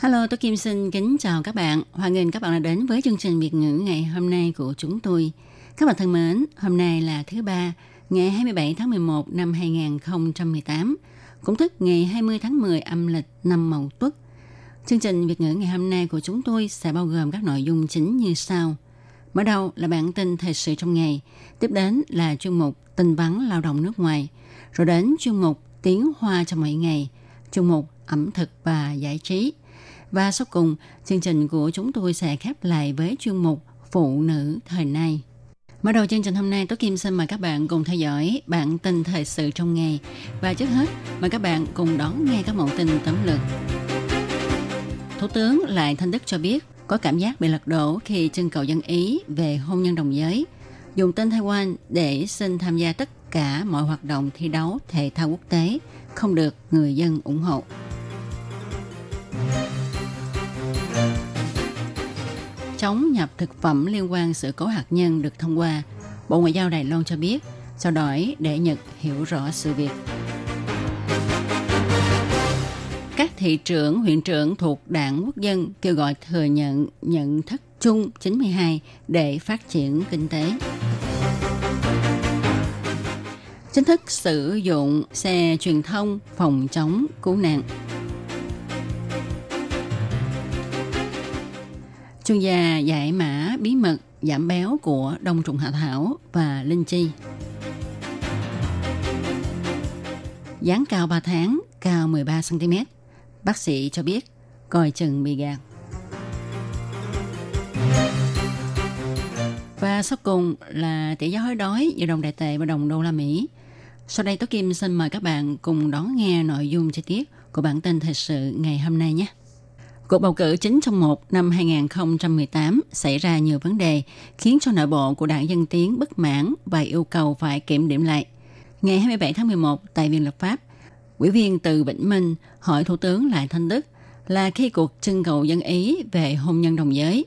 Hello, tôi Kim xin kính chào các bạn. Hoan nghênh các bạn đã đến với chương trình Việt ngữ ngày hôm nay của chúng tôi. Các bạn thân mến, hôm nay là thứ ba, ngày 27 tháng 11 năm 2018, cũng tức ngày 20 tháng 10 âm lịch năm Mậu Tuất. Chương trình Việt ngữ ngày hôm nay của chúng tôi sẽ bao gồm các nội dung chính như sau. Mở đầu là bản tin thời sự trong ngày, tiếp đến là chuyên mục tin vắn lao động nước ngoài, rồi đến chuyên mục tiếng hoa trong mỗi ngày, chuyên mục ẩm thực và giải trí. Và sau cùng, chương trình của chúng tôi sẽ khép lại với chuyên mục Phụ nữ thời nay. Mở đầu chương trình hôm nay, Tố Kim xin mời các bạn cùng theo dõi bản tin thời sự trong ngày. Và trước hết, mời các bạn cùng đón nghe các mẫu tin tấm lược. Thủ tướng Lại Thanh Đức cho biết có cảm giác bị lật đổ khi trưng cầu dân Ý về hôn nhân đồng giới, dùng tên Taiwan để xin tham gia tất cả mọi hoạt động thi đấu thể thao quốc tế, không được người dân ủng hộ. Chống nhập thực phẩm liên quan sự cố hạt nhân được thông qua, Bộ Ngoại giao Đài Loan cho biết, sau đổi để Nhật hiểu rõ sự việc. Các thị trưởng, huyện trưởng thuộc đảng quốc dân kêu gọi thừa nhận nhận thức chung 92 để phát triển kinh tế. Chính thức sử dụng xe truyền thông phòng chống cứu nạn. Chuyên gia giải mã bí mật giảm béo của đông trùng hạ thảo và linh chi. dáng cao 3 tháng, cao 13 cm. Bác sĩ cho biết coi chừng bị gạt. Và sau cùng là tỷ giá hối đói giữa đồng đại tệ và đồng đô la Mỹ. Sau đây Tố Kim xin mời các bạn cùng đón nghe nội dung chi tiết của bản tin thời sự ngày hôm nay nhé. Cuộc bầu cử chính trong một năm 2018 xảy ra nhiều vấn đề, khiến cho nội bộ của đảng Dân Tiến bất mãn và yêu cầu phải kiểm điểm lại. Ngày 27 tháng 11 tại Viện Lập pháp, ủy viên từ Vĩnh Minh hỏi Thủ tướng Lại Thanh Đức là khi cuộc trưng cầu dân Ý về hôn nhân đồng giới,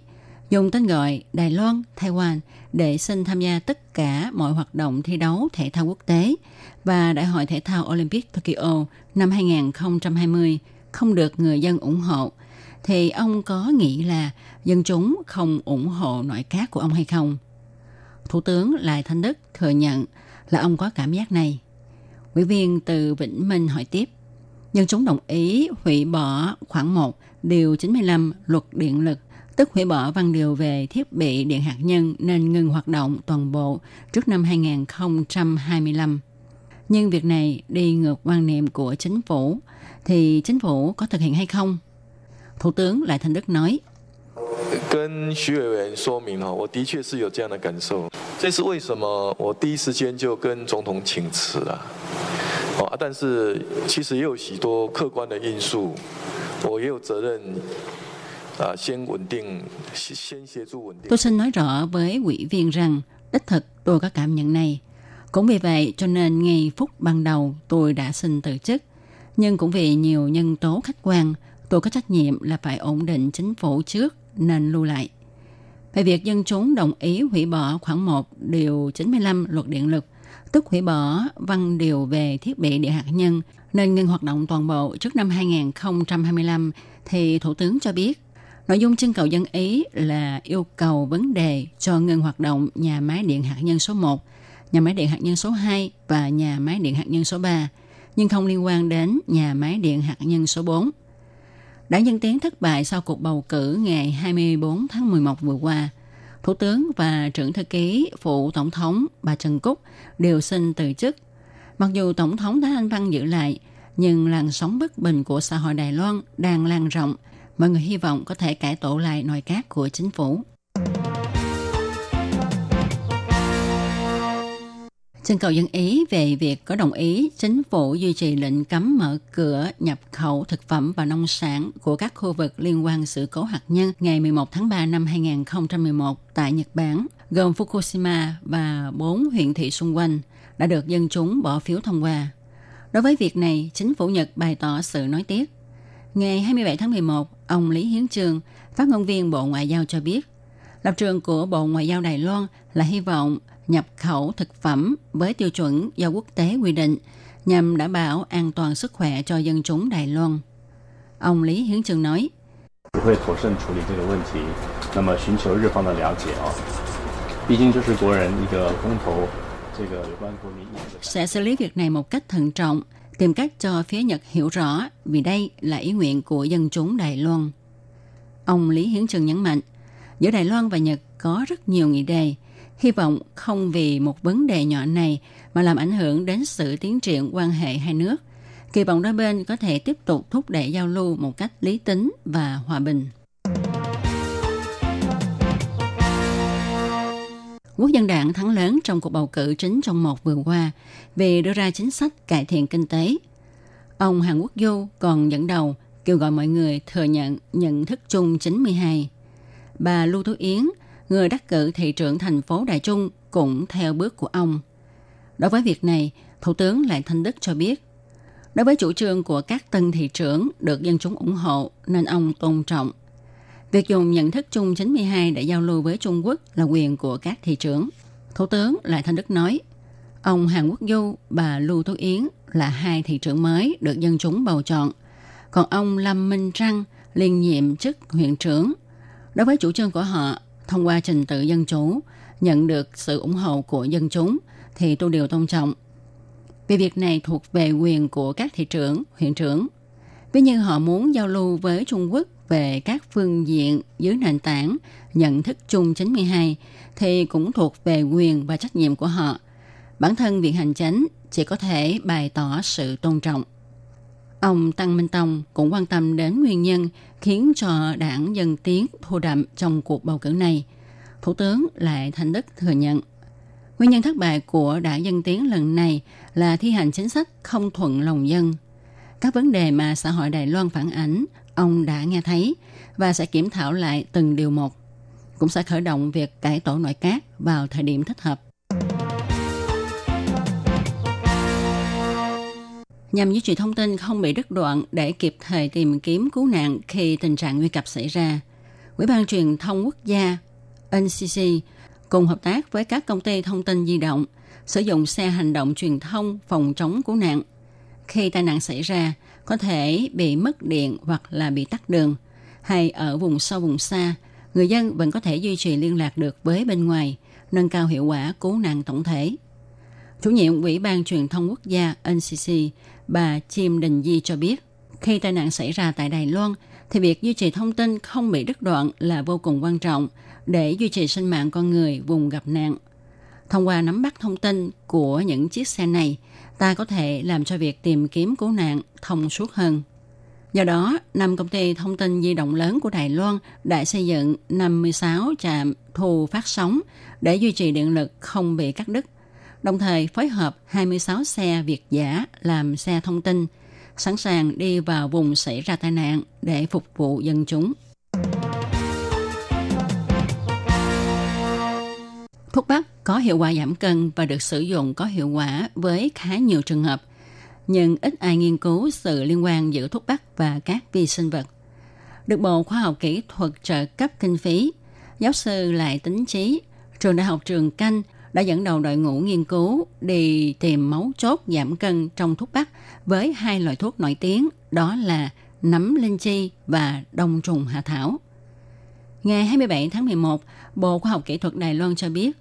dùng tên gọi Đài Loan, Taiwan để xin tham gia tất cả mọi hoạt động thi đấu thể thao quốc tế và Đại hội Thể thao Olympic Tokyo năm 2020 không được người dân ủng hộ – thì ông có nghĩ là dân chúng không ủng hộ nội các của ông hay không? Thủ tướng Lại Thanh Đức thừa nhận là ông có cảm giác này. Ủy viên từ Vĩnh Minh hỏi tiếp. Dân chúng đồng ý hủy bỏ khoảng 1 điều 95 luật điện lực, tức hủy bỏ văn điều về thiết bị điện hạt nhân nên ngừng hoạt động toàn bộ trước năm 2025. Nhưng việc này đi ngược quan niệm của chính phủ, thì chính phủ có thực hiện hay không? Thủ tướng Lại Thành Đức nói. Tôi xin nói rõ với ủy viên rằng đích thực tôi có cảm nhận này. Cũng vì vậy cho nên ngay phút ban đầu tôi đã xin từ chức. Nhưng cũng vì nhiều nhân tố khách quan, tôi có trách nhiệm là phải ổn định chính phủ trước nên lưu lại. Về việc dân chúng đồng ý hủy bỏ khoảng 1 điều 95 luật điện lực, tức hủy bỏ văn điều về thiết bị điện hạt nhân nên ngừng hoạt động toàn bộ trước năm 2025, thì Thủ tướng cho biết nội dung trưng cầu dân Ý là yêu cầu vấn đề cho ngừng hoạt động nhà máy điện hạt nhân số 1, nhà máy điện hạt nhân số 2 và nhà máy điện hạt nhân số 3, nhưng không liên quan đến nhà máy điện hạt nhân số 4 đã Dân tiếng thất bại sau cuộc bầu cử ngày 24 tháng 11 vừa qua. Thủ tướng và trưởng thư ký phụ tổng thống bà Trần Cúc đều xin từ chức. Mặc dù tổng thống đã Anh Văn giữ lại, nhưng làn sóng bất bình của xã hội Đài Loan đang lan rộng. Mọi người hy vọng có thể cải tổ lại nội các của chính phủ. Trưng cầu dân Ý về việc có đồng ý chính phủ duy trì lệnh cấm mở cửa nhập khẩu thực phẩm và nông sản của các khu vực liên quan sự cố hạt nhân ngày 11 tháng 3 năm 2011 tại Nhật Bản, gồm Fukushima và bốn huyện thị xung quanh, đã được dân chúng bỏ phiếu thông qua. Đối với việc này, chính phủ Nhật bày tỏ sự nói tiếc. Ngày 27 tháng 11, ông Lý Hiến Trường phát ngôn viên Bộ Ngoại giao cho biết, lập trường của Bộ Ngoại giao Đài Loan là hy vọng nhập khẩu thực phẩm với tiêu chuẩn do quốc tế quy định nhằm đảm bảo an toàn sức khỏe cho dân chúng Đài Loan. Ông Lý Hiến Trương nói, sẽ xử lý việc này một cách thận trọng, tìm cách cho phía Nhật hiểu rõ vì đây là ý nguyện của dân chúng Đài Loan. Ông Lý Hiến Trương nhấn mạnh, giữa Đài Loan và Nhật có rất nhiều nghị đề, hy vọng không vì một vấn đề nhỏ này mà làm ảnh hưởng đến sự tiến triển quan hệ hai nước. Kỳ vọng đôi bên có thể tiếp tục thúc đẩy giao lưu một cách lý tính và hòa bình. Quốc dân đảng thắng lớn trong cuộc bầu cử chính trong một vừa qua về đưa ra chính sách cải thiện kinh tế. Ông Hàn Quốc Du còn dẫn đầu kêu gọi mọi người thừa nhận nhận thức chung 92. Bà Lưu Tú Yến, người đắc cử thị trưởng thành phố đại Trung cũng theo bước của ông. Đối với việc này, Thủ tướng Lại Thanh Đức cho biết, đối với chủ trương của các tân thị trưởng được dân chúng ủng hộ nên ông tôn trọng. Việc dùng nhận thức chung 92 để giao lưu với Trung Quốc là quyền của các thị trưởng. Thủ tướng Lại Thanh Đức nói, ông Hàn Quốc Du, bà Lưu Tú Yến là hai thị trưởng mới được dân chúng bầu chọn. Còn ông Lâm Minh Trăng liên nhiệm chức huyện trưởng. Đối với chủ trương của họ, thông qua trình tự dân chủ, nhận được sự ủng hộ của dân chúng, thì tôi đều tôn trọng. Vì việc này thuộc về quyền của các thị trưởng, huyện trưởng. Ví như họ muốn giao lưu với Trung Quốc về các phương diện dưới nền tảng nhận thức chung 92 thì cũng thuộc về quyền và trách nhiệm của họ. Bản thân Viện Hành Chánh chỉ có thể bày tỏ sự tôn trọng. Ông Tăng Minh Tông cũng quan tâm đến nguyên nhân khiến cho đảng Dân Tiến thua đậm trong cuộc bầu cử này. Thủ tướng lại Thành Đức thừa nhận. Nguyên nhân thất bại của đảng Dân Tiến lần này là thi hành chính sách không thuận lòng dân. Các vấn đề mà xã hội Đài Loan phản ánh, ông đã nghe thấy và sẽ kiểm thảo lại từng điều một. Cũng sẽ khởi động việc cải tổ nội các vào thời điểm thích hợp. Nhằm duy trì thông tin không bị đứt đoạn để kịp thời tìm kiếm cứu nạn khi tình trạng nguy cấp xảy ra. Ủy ban truyền thông quốc gia NCC cùng hợp tác với các công ty thông tin di động sử dụng xe hành động truyền thông phòng chống cứu nạn. Khi tai nạn xảy ra, có thể bị mất điện hoặc là bị tắt đường, hay ở vùng sâu vùng xa, người dân vẫn có thể duy trì liên lạc được với bên ngoài, nâng cao hiệu quả cứu nạn tổng thể. Chủ nhiệm Ủy ban Truyền thông Quốc gia NCC Bà Chim Đình Di cho biết, khi tai nạn xảy ra tại Đài Loan, thì việc duy trì thông tin không bị đứt đoạn là vô cùng quan trọng để duy trì sinh mạng con người vùng gặp nạn. Thông qua nắm bắt thông tin của những chiếc xe này, ta có thể làm cho việc tìm kiếm cứu nạn thông suốt hơn. Do đó, năm công ty thông tin di động lớn của Đài Loan đã xây dựng 56 trạm thu phát sóng để duy trì điện lực không bị cắt đứt – đồng thời phối hợp 26 xe Việt giả làm xe thông tin, sẵn sàng đi vào vùng xảy ra tai nạn để phục vụ dân chúng. Thuốc bắc có hiệu quả giảm cân và được sử dụng có hiệu quả với khá nhiều trường hợp, nhưng ít ai nghiên cứu sự liên quan giữa thuốc bắc và các vi sinh vật. Được Bộ Khoa học Kỹ thuật trợ cấp kinh phí, giáo sư Lại Tính Trí, trường đại học Trường Canh đã dẫn đầu đội ngũ nghiên cứu đi tìm mấu chốt giảm cân trong thuốc bắc với hai loại thuốc nổi tiếng đó là nấm linh chi và đông trùng hạ thảo. Ngày 27 tháng 11, Bộ Khoa học Kỹ thuật Đài Loan cho biết,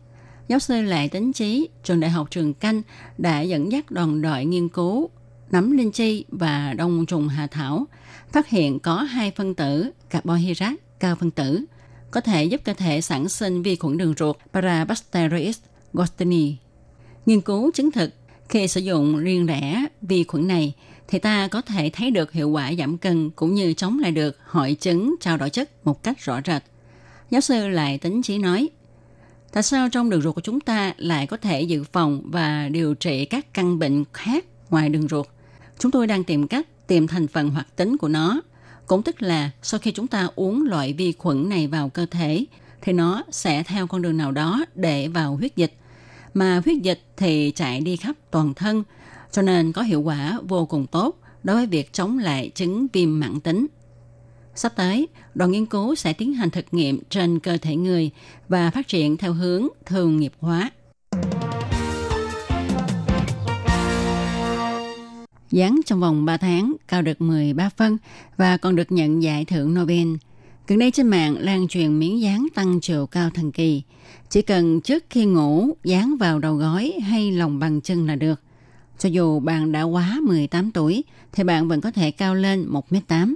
giáo sư Lại Tính Chí, trường đại học Trường Canh đã dẫn dắt đoàn đội nghiên cứu nấm linh chi và đông trùng hạ thảo, phát hiện có hai phân tử carbohydrate cao phân tử, có thể giúp cơ thể sản sinh vi khuẩn đường ruột Parabacteroides Gostini. Nghiên cứu chứng thực khi sử dụng riêng rẽ vi khuẩn này thì ta có thể thấy được hiệu quả giảm cân cũng như chống lại được hội chứng trao đổi chất một cách rõ rệt. Giáo sư lại tính trí nói, Tại sao trong đường ruột của chúng ta lại có thể dự phòng và điều trị các căn bệnh khác ngoài đường ruột? Chúng tôi đang tìm cách tìm thành phần hoạt tính của nó. Cũng tức là sau khi chúng ta uống loại vi khuẩn này vào cơ thể, thì nó sẽ theo con đường nào đó để vào huyết dịch. Mà huyết dịch thì chạy đi khắp toàn thân, cho nên có hiệu quả vô cùng tốt đối với việc chống lại chứng viêm mãn tính. Sắp tới, đoàn nghiên cứu sẽ tiến hành thực nghiệm trên cơ thể người và phát triển theo hướng thường nghiệp hóa. Dán trong vòng 3 tháng, cao được 13 phân và còn được nhận giải thưởng Nobel. Gần đây trên mạng lan truyền miếng dán tăng chiều cao thần kỳ. Chỉ cần trước khi ngủ dán vào đầu gối hay lòng bằng chân là được. Cho dù bạn đã quá 18 tuổi thì bạn vẫn có thể cao lên 1m8.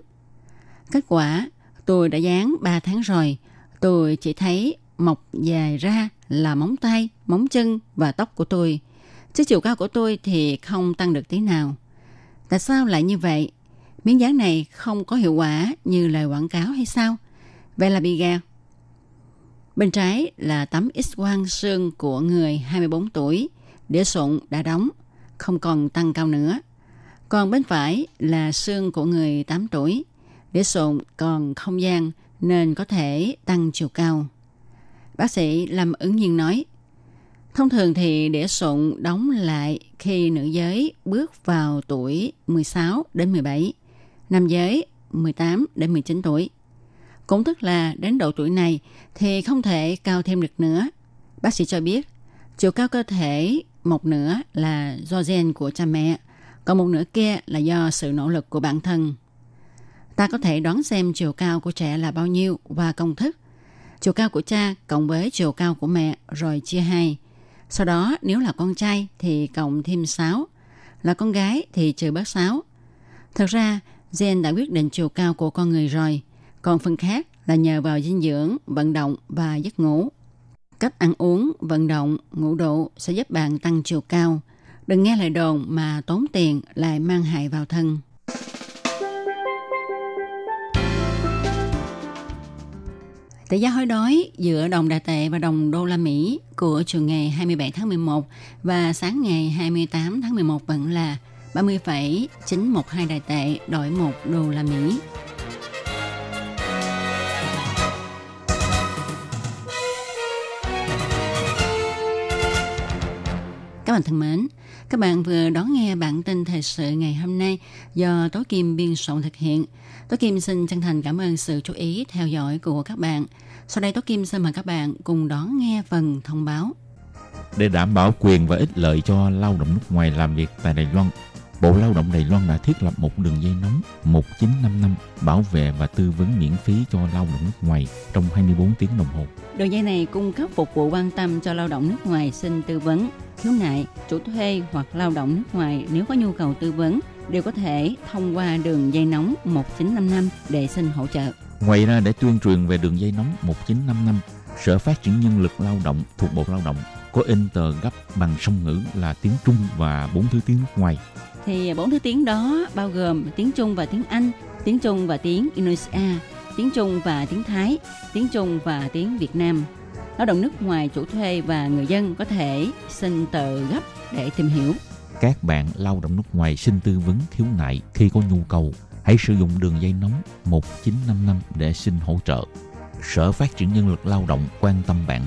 Kết quả, tôi đã dán 3 tháng rồi. Tôi chỉ thấy mọc dài ra là móng tay, móng chân và tóc của tôi. Chứ chiều cao của tôi thì không tăng được tí nào. Tại sao lại như vậy? Miếng dán này không có hiệu quả như lời quảng cáo hay sao? Vậy là bị. Bên trái là tấm x-quang xương của người 24 tuổi, đĩa sụn đã đóng, không còn tăng cao nữa. Còn bên phải là xương của người 8 tuổi, đĩa sụn còn không gian nên có thể tăng chiều cao. Bác sĩ Lâm ứng nhiên nói, Thông thường thì đĩa sụn đóng lại khi nữ giới bước vào tuổi 16 đến 17, nam giới 18 đến 19 tuổi. Cũng tức là đến độ tuổi này thì không thể cao thêm được nữa. Bác sĩ cho biết, chiều cao cơ thể một nửa là do gen của cha mẹ, còn một nửa kia là do sự nỗ lực của bản thân. Ta có thể đoán xem chiều cao của trẻ là bao nhiêu và công thức. Chiều cao của cha cộng với chiều cao của mẹ rồi chia hai. Sau đó nếu là con trai thì cộng thêm 6, là con gái thì trừ bớt 6. Thật ra, gen đã quyết định chiều cao của con người rồi, còn phần khác là nhờ vào dinh dưỡng, vận động và giấc ngủ. Cách ăn uống, vận động, ngủ đủ sẽ giúp bạn tăng chiều cao. Đừng nghe lời đồn mà tốn tiền lại mang hại vào thân. Tỷ giá hối đoái giữa đồng đại tệ và đồng đô la Mỹ của chiều ngày 27 tháng 11 và sáng ngày 28 tháng 11 vẫn là 30,912 đại tệ đổi 1 đô la Mỹ. Các bạn thân mến, các bạn vừa đón nghe bản tin thời sự ngày hôm nay do Tố Kim biên soạn thực hiện. Tố Kim xin chân thành cảm ơn sự chú ý theo dõi của các bạn. Sau đây Tố Kim xin mời các bạn cùng đón nghe phần thông báo. Để đảm bảo quyền và ích lợi cho lao động nước ngoài làm việc tại Đài Loan, Bộ Lao động Đài Loan đã thiết lập một đường dây nóng 1955 bảo vệ và tư vấn miễn phí cho lao động nước ngoài trong 24 tiếng đồng hồ. Đường dây này cung cấp phục vụ quan tâm cho lao động nước ngoài xin tư vấn, khiếu nại, chủ thuê hoặc lao động nước ngoài nếu có nhu cầu tư vấn đều có thể thông qua đường dây nóng 1955 để xin hỗ trợ. Ngoài ra để tuyên truyền về đường dây nóng 1955, Sở Phát triển Nhân lực Lao động thuộc Bộ Lao động có in tờ gấp bằng song ngữ là tiếng Trung và bốn thứ tiếng nước ngoài. Thì bốn thứ tiếng đó bao gồm tiếng Trung và tiếng Anh, tiếng Trung và tiếng Indonesia, tiếng Trung và tiếng Thái, tiếng Trung và tiếng Việt Nam. Lao động nước ngoài chủ thuê và người dân có thể xin tờ gấp để tìm hiểu. Các bạn lao động nước ngoài xin tư vấn khiếu nại khi có nhu cầu, hãy sử dụng đường dây nóng 1955 để xin hỗ trợ. Sở Phát triển Nhân lực Lao động quan tâm bạn.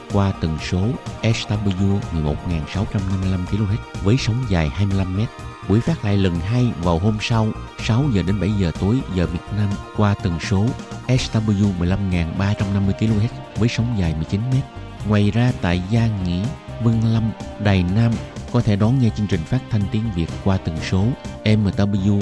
qua tần số SW 11655 kHz với sóng dài 25 m. Buổi phát lại lần hai vào hôm sau 6 giờ đến 7 giờ tối giờ Việt Nam qua tần số SW 15350 kHz với sóng dài 19 m. Ngoài ra tại Gia Nghĩa, Vân Lâm, Đài Nam có thể đón nghe chương trình phát thanh tiếng Việt qua tần số MW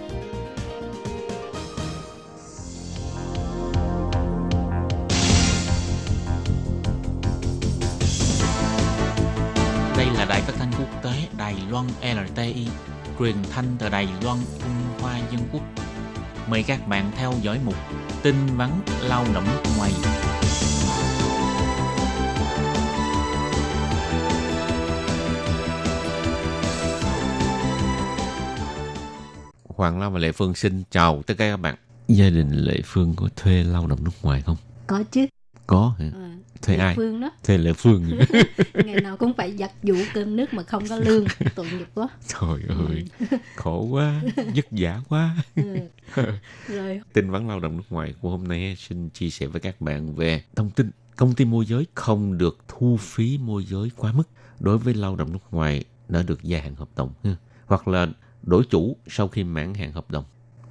Loan LTI, truyền thanh từ Đài Loan, Trung Hoa Dân Quốc. Mời các bạn theo dõi mục tin vắn lao động nước ngoài. Hoàng Lam và Lệ Phương xin chào tất cả các bạn. Gia đình Lệ Phương có thuê lao động nước ngoài không? có chứ Có hả? à, Thuê ai? phương đó Thuê Lệ Phương. ngày nào cũng phải giặt giũ cơm nước mà không có lương tội nghiệp quá Trời ơi, khổ quá, vất vả quá. ừ. rồi Tin vắn lao động nước ngoài của hôm nay xin chia sẻ với các bạn về thông tin công ty môi giới không được thu phí môi giới quá mức đối với lao động nước ngoài đã được gia hạn hợp đồng ha. hoặc là đổi chủ sau khi mãn hạn hợp đồng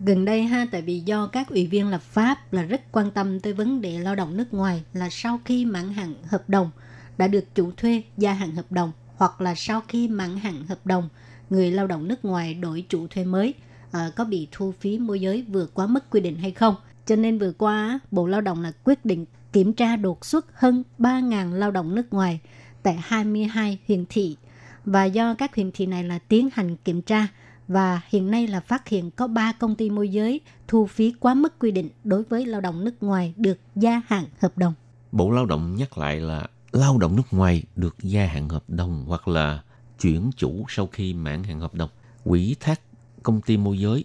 gần đây ha tại vì do các ủy viên lập pháp là rất quan tâm tới vấn đề lao động nước ngoài là sau khi mãn hạn hợp đồng đã được chủ thuê gia hạn hợp đồng hoặc là sau khi mãn hạn hợp đồng người lao động nước ngoài đổi chủ thuê mới à, có bị thu phí môi giới vượt quá mức quy định hay không. Cho nên vừa qua Bộ Lao động là quyết định kiểm tra đột xuất hơn 3.000 lao động nước ngoài tại 22 huyện thị. Và do các huyện thị này là tiến hành kiểm tra và hiện nay là phát hiện có 3 công ty môi giới thu phí quá mức quy định đối với lao động nước ngoài được gia hạn hợp đồng. Bộ Lao động nhắc lại là lao động nước ngoài được gia hạn hợp đồng hoặc là chuyển chủ sau khi mãn hạn hợp đồng, quỹ thác công ty môi giới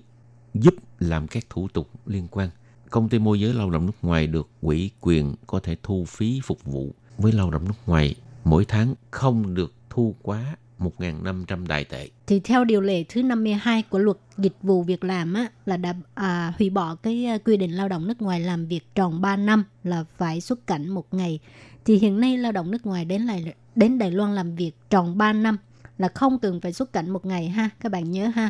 giúp làm các thủ tục liên quan. Công ty môi giới lao động nước ngoài được quỹ quyền có thể thu phí phục vụ với lao động nước ngoài mỗi tháng không được thu quá 1.500 đại tệ. Thì theo điều lệ thứ 52 của luật dịch vụ việc làm á, là đã à, hủy bỏ cái à, quy định lao động nước ngoài làm việc tròn 3 năm là phải xuất cảnh một ngày. Thì hiện nay lao động nước ngoài đến lại đến Đài Loan làm việc tròn 3 năm là không cần phải xuất cảnh một ngày ha. Các bạn nhớ ha.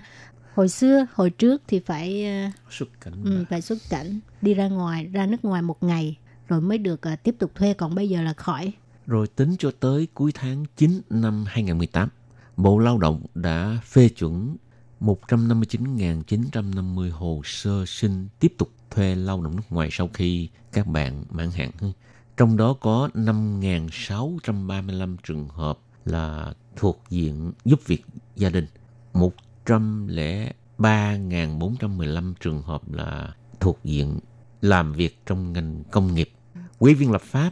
Hồi xưa, hồi trước thì phải à, Xuất cảnh ừ, phải xuất cảnh đi ra ngoài, ra nước ngoài một ngày rồi mới được à, tiếp tục thuê còn bây giờ là khỏi. Rồi tính cho tới cuối tháng 9 năm 2018, Bộ Lao động đã phê chuẩn 159.950 hồ sơ xin tiếp tục thuê lao động nước ngoài sau khi các bạn mãn hạn. Trong đó có 5.635 trường hợp là thuộc diện giúp việc gia đình, 103.415 trường hợp là thuộc diện làm việc trong ngành công nghiệp. Quý viên lập pháp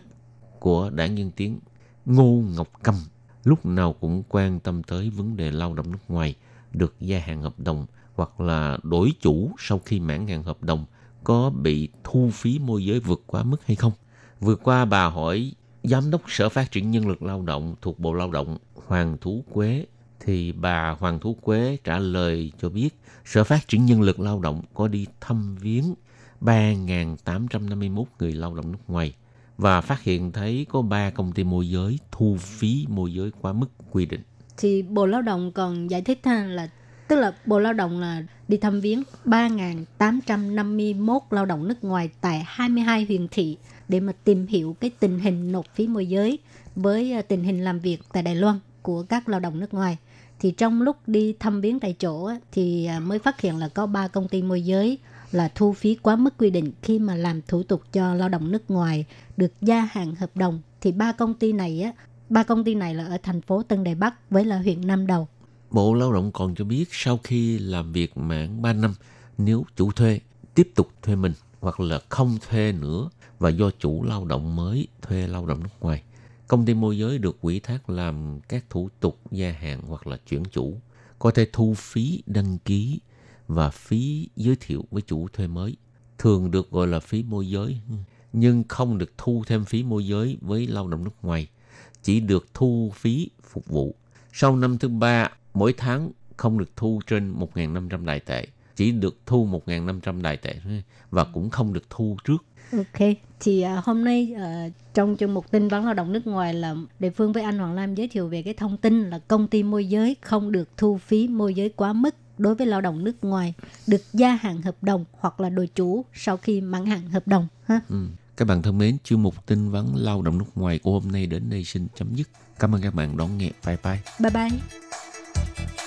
của đảng Nhân Tiến, Ngô Ngọc Cầm lúc nào cũng quan tâm tới vấn đề lao động nước ngoài, được gia hạn hợp đồng hoặc là đổi chủ sau khi mãn hạn hợp đồng có bị thu phí môi giới vượt quá mức hay không. Vừa qua bà hỏi, Giám đốc Sở Phát triển Nhân lực Lao động thuộc Bộ Lao động Hoàng Thú Quế, thì bà Hoàng Thú Quế trả lời cho biết, Sở Phát triển Nhân lực Lao động có đi thăm viếng 3.851 người lao động nước ngoài và phát hiện thấy có 3 công ty môi giới thu phí môi giới quá mức quy định. thì Bộ Lao động còn giải thích ha, là tức là Bộ Lao động là đi thăm viếng 3.851 lao động nước ngoài tại 22 huyện thị để mà tìm hiểu cái tình hình nộp phí môi giới với ờ, tình hình làm việc tại Đài Loan của các lao động nước ngoài. Thì trong lúc đi thăm viếng tại chỗ thì ờ, mới phát hiện là có 3 công ty môi giới là thu phí quá mức quy định khi mà làm thủ tục cho lao động nước ngoài được gia hạn hợp đồng. Thì ba công ty này á ba công ty này là ở thành phố Tân Đài Bắc với là huyện Nam Đầu. Bộ Lao động còn cho biết sau khi làm việc mãn 3 năm, nếu chủ thuê tiếp tục thuê mình hoặc là không thuê nữa và do chủ lao động mới thuê lao động nước ngoài, công ty môi giới được ủy thác làm các thủ tục gia hạn hoặc là chuyển chủ, có thể thu phí đăng ký và phí giới thiệu với chủ thuê mới, thường được gọi là phí môi giới, nhưng không được thu thêm phí môi giới với lao động nước ngoài, chỉ được thu phí phục vụ. Sau năm thứ ba, mỗi tháng không được thu trên 1.500 đại tệ, chỉ được thu 1.500 đại tệ và cũng không được thu trước. Ok, thì uh, hôm nay uh, trong chương mục tin vắn lao động nước ngoài là địa phương với anh Hoàng Lam giới thiệu về cái thông tin là công ty môi giới không được thu phí môi giới quá mức đối với lao động nước ngoài được gia hạn hợp đồng hoặc là đổi chủ sau khi mãn hạn hợp đồng ha. Ừ. Các bạn thân mến, chương mục tin vắn lao động nước ngoài của hôm nay đến đây xin chấm dứt. Cảm ơn các bạn đón nghe. Bye bye. Bye bye.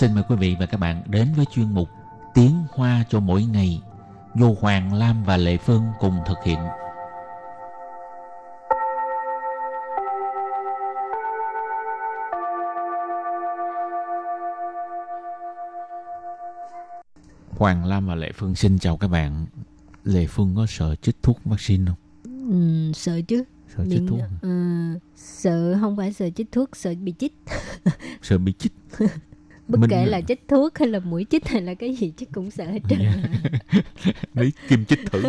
Xin mời quý vị và các bạn đến với chuyên mục Tiếng Hoa cho mỗi ngày do Hoàng Lam và Lệ Phương cùng thực hiện. Hoàng Lam và Lệ Phương xin chào các bạn. Lệ Phương có sợ chích thuốc vaccine không? Ừ, sợ chứ. Sợ chích thuốc. ờ, sợ không phải sợ chích thuốc, sợ bị chích. Sợ bị chích. Bất Mình- kể là chích thuốc hay là mũi chích hay là cái gì chích cũng sợ hết trơn. Lấy kim chích thử.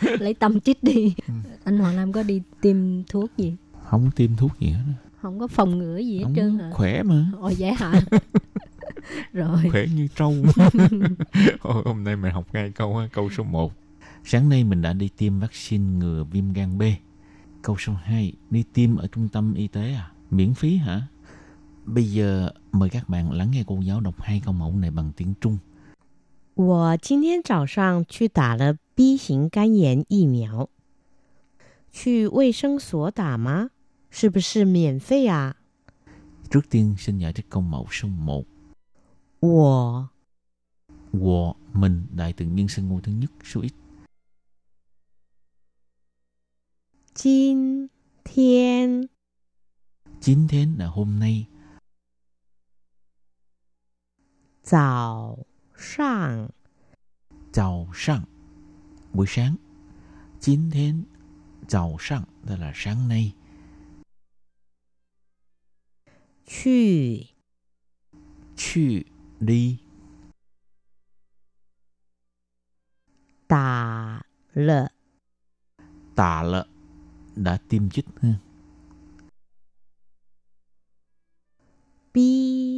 Lấy tâm chích đi. Ừ. Anh Hoàng Lam có đi tiêm thuốc gì? không tiêm thuốc gì hết. Không có phòng ngừa gì hết Không trơn hả? khỏe mà. Ồ vậy hả? Rồi. khỏe như trâu Ôi, hôm nay mình học ngay câu câu số 1 sáng nay mình đã đi tiêm vaccine ngừa viêm gan B câu số 2 đi tiêm ở trung tâm y tế à miễn phí hả bây giờ mời các bạn lắng nghe cô giáo đọc hai câu mẫu này bằng tiếng Trung 我今天早上去打了 B 型肝炎疫苗，去卫生所打吗？是不是免费啊？ trước tiên xin giải thích câu mẫu số 1我 Wo mình đại từ nhân xưng ngôi thứ nhất số ít 今天 chín thiên là hôm nay 早上 chào sang buổi sáng chín thiên chào sang tức là sáng nay 去 去 đi 打了 tà lợ đã tiêm chích ha. B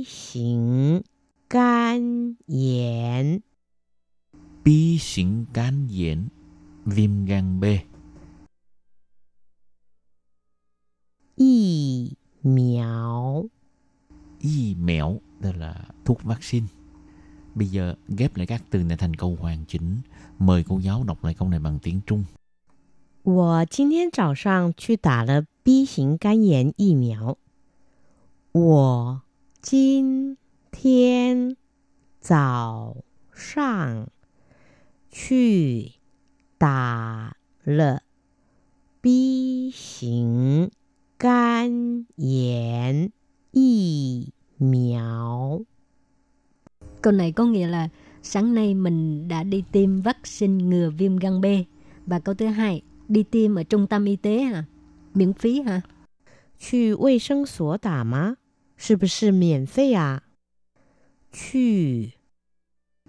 型 肝炎 B 型肝炎 viêm gan B 疫苗 y mẹo đó là thuốc vaccine bây giờ ghép lại các từ này thành câu hoàn chỉnh mời cô giáo đọc lại câu này bằng tiếng Trung 我今天早上去打了 B 型肝炎疫苗。我今 天早上去打了 B 型肝炎疫苗。 Câu này có nghĩa là sáng nay mình đã đi tiêm vaccine ngừa viêm gan B. Và câu thứ hai, đi tiêm ở trung tâm y tế hả? Miễn phí hả? 去卫生所打吗？是不是免费啊？ 去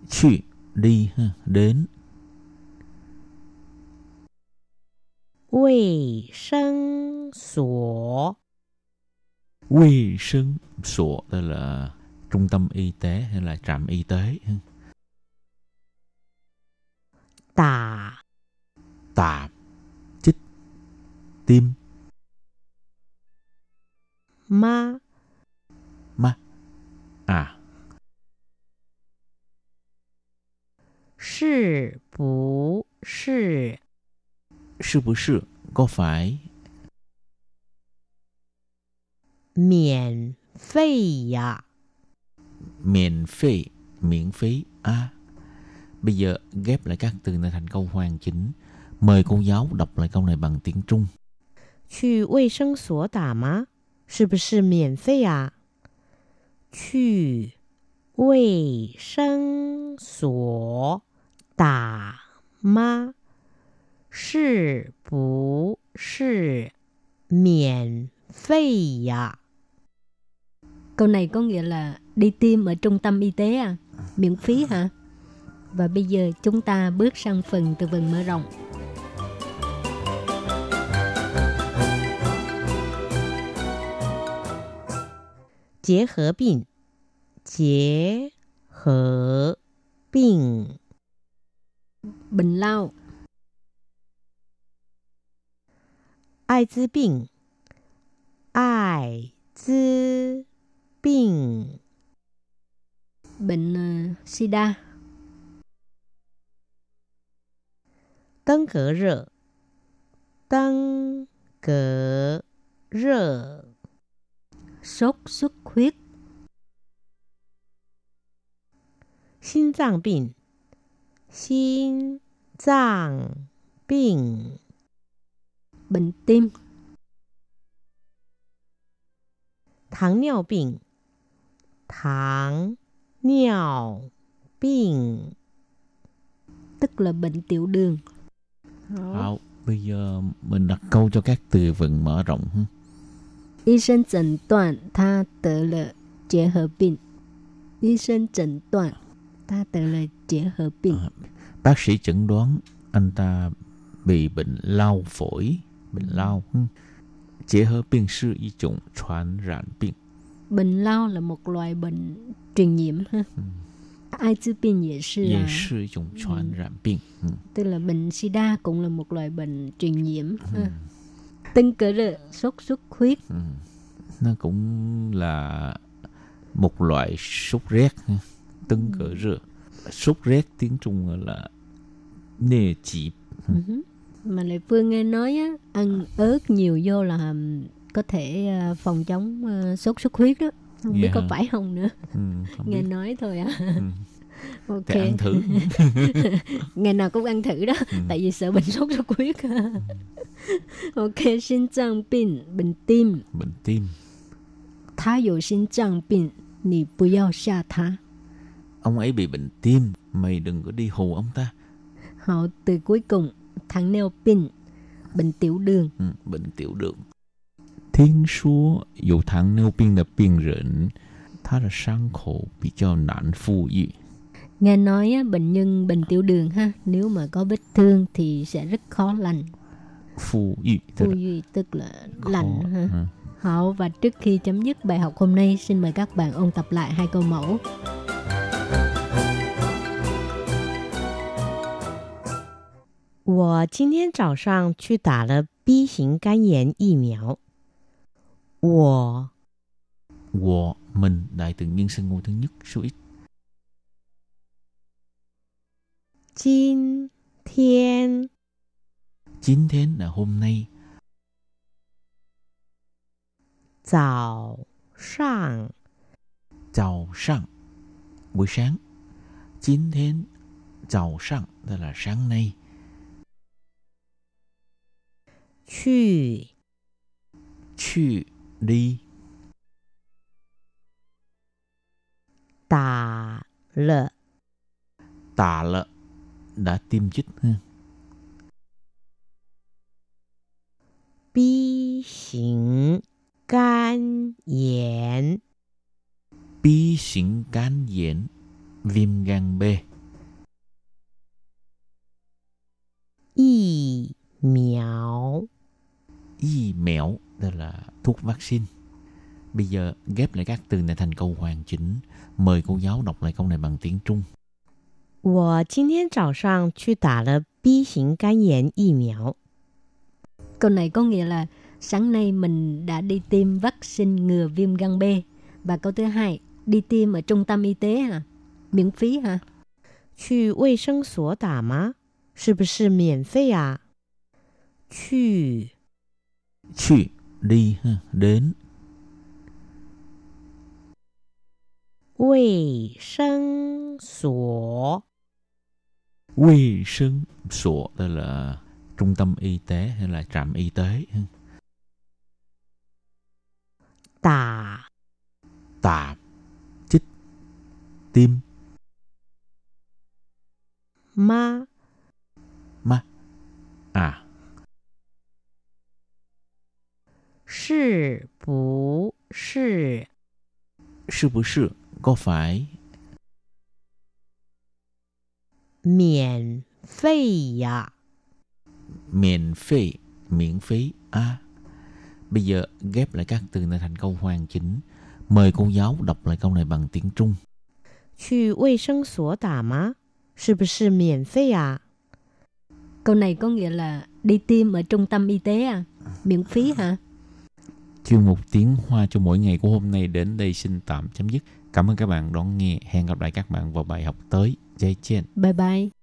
去 đi ha đến. Vệ sinh sổ vệ sinh sổ tức là trung tâm y tế hay là trạm y tế tà. Tà. Chích. Tim. Ma. Ma. À. 是不是 sư bù sư có phải 免费呀？ miễn phí miễn phí à bây giờ ghép lại các từ này thành câu hoàn chỉnh mời cô giáo đọc lại câu này bằng tiếng Trung 去卫生所打吗？是不是免费啊？去卫生所 打吗？是不是免费呀？ Câu này có nghĩa là đi tiêm ở trung tâm y tế à? Miễn phí hả? Và bây giờ chúng ta bước sang phần từ vựng mở rộng. 结核病，结核病， bệnh lao. Ai dư bệnh Ai dư bệnh Bệnh uh, ờ, sida Tăng cờ rợ. Tăng cờ rợ. Sốt xuất huyết. Xin tạng bệnh 心脏病， bệnh tim, 糖尿病，糖尿病， tức là bệnh tiểu đường. Hảo, bây giờ mình đặt câu cho các từ vựng mở rộng. ha. 医生诊断他得了结核病。医生诊断 他得了结核病。 Ờ, Bác sĩ chẩn đoán anh ta bị bệnh lao phổi, bệnh lao. ha. Chế hơ biên sư y chủng truyền染bệnh. Bệnh lao là một loại bệnh truyền nhiễm ha. Ai滋病 也是 Ye là sư y chủng truyền染bệnh. Ừ. tức là bệnh sida cũng là một loại bệnh truyền nhiễm ha. Tân cỡ rợ, sốt xuất huyết, Ừ. Nó cũng là một loại sốt rét. ha. Tưng cỡ rửa. Sốt rét tiếng Trung gọi là nề chỉ. Ừ. mà lại Phương nghe nói á, ăn ớt nhiều vô là ừm, có thể à, phòng chống à, sốt xuất huyết đó. Không biết Dạ có hả? phải không nữa. Ừ, không Nghe biết. nói thôi à. Ừ. ok. Thì ăn thử. ngày nào cũng ăn thử đó Ừ. tại vì sợ bệnh sốt xuất huyết ok xin trang bệnh bệnh tim Bệnh tim. 他有心脏病你不要吓他 ông ấy bị bệnh tim, mày đừng có đi hù ông ta. Họ từ cuối cùng, thằng Neo Pin, bệnh tiểu đường. Ừ, bệnh tiểu đường. Thiên số dù thằng Neo Pin là biên rỉnh, thá là sang khổ bị cho nạn phu dị. Nghe nói bệnh nhân bệnh tiểu đường ha, nếu mà có vết thương thì sẽ rất khó lành. Phu dị. Phu dị tức là khó, lành ha. Ừ. Hảo và trước khi chấm dứt bài học hôm nay, xin mời các bạn ôn tập lại hai câu mẫu. 我今天早上去打了 B 型肝炎疫苗。我 Wo mình đại tự nhiên sinh ngôi thứ nhất số ít. 今天 Chín thiên là hôm nay. 早上 Chào sáng buổi sáng. Chín thiên chào sáng tức là sáng nay. 去 去đi 打了 tà lợ đã tiêm chích ha. B 型肝炎 Bi xỉn can nhiễm viêm gan B. thuốc vaccine. Bây giờ ghép lại các từ này thành câu hoàn chỉnh. Mời cô giáo đọc lại câu này bằng tiếng Trung. 我今天早上去打了 B 型肝炎疫苗。 Câu này có nghĩa là sáng nay mình đã đi tiêm vaccine ngừa viêm gan B. Và câu thứ hai, đi tiêm ở trung tâm y tế hả? Miễn phí hả? 去卫生所打吗？是不是免费啊？去 去 đi ha, đến. Vệ sinh sổ. Vệ sinh sổ đó là trung tâm y tế hay là trạm y tế. Tà. Tà. Chích. Tim. Ma. Ma. À. 是不是 sư bù sư có phải 免费呀？ miễn phí miễn phí à bây giờ ghép lại các từ này thành câu hoàn chỉnh mời cô giáo đọc lại câu này bằng tiếng Trung 去卫生所打吗？是不是免费啊？ Câu này có nghĩa là đi tiêm ở trung tâm y tế à? Miễn phí hả? Chuyên mục tiếng Hoa cho mỗi ngày của hôm nay đến đây xin tạm chấm dứt. Cảm ơn các bạn đón nghe. Hẹn gặp lại các bạn vào bài học tới. Jay Chen. Bye bye.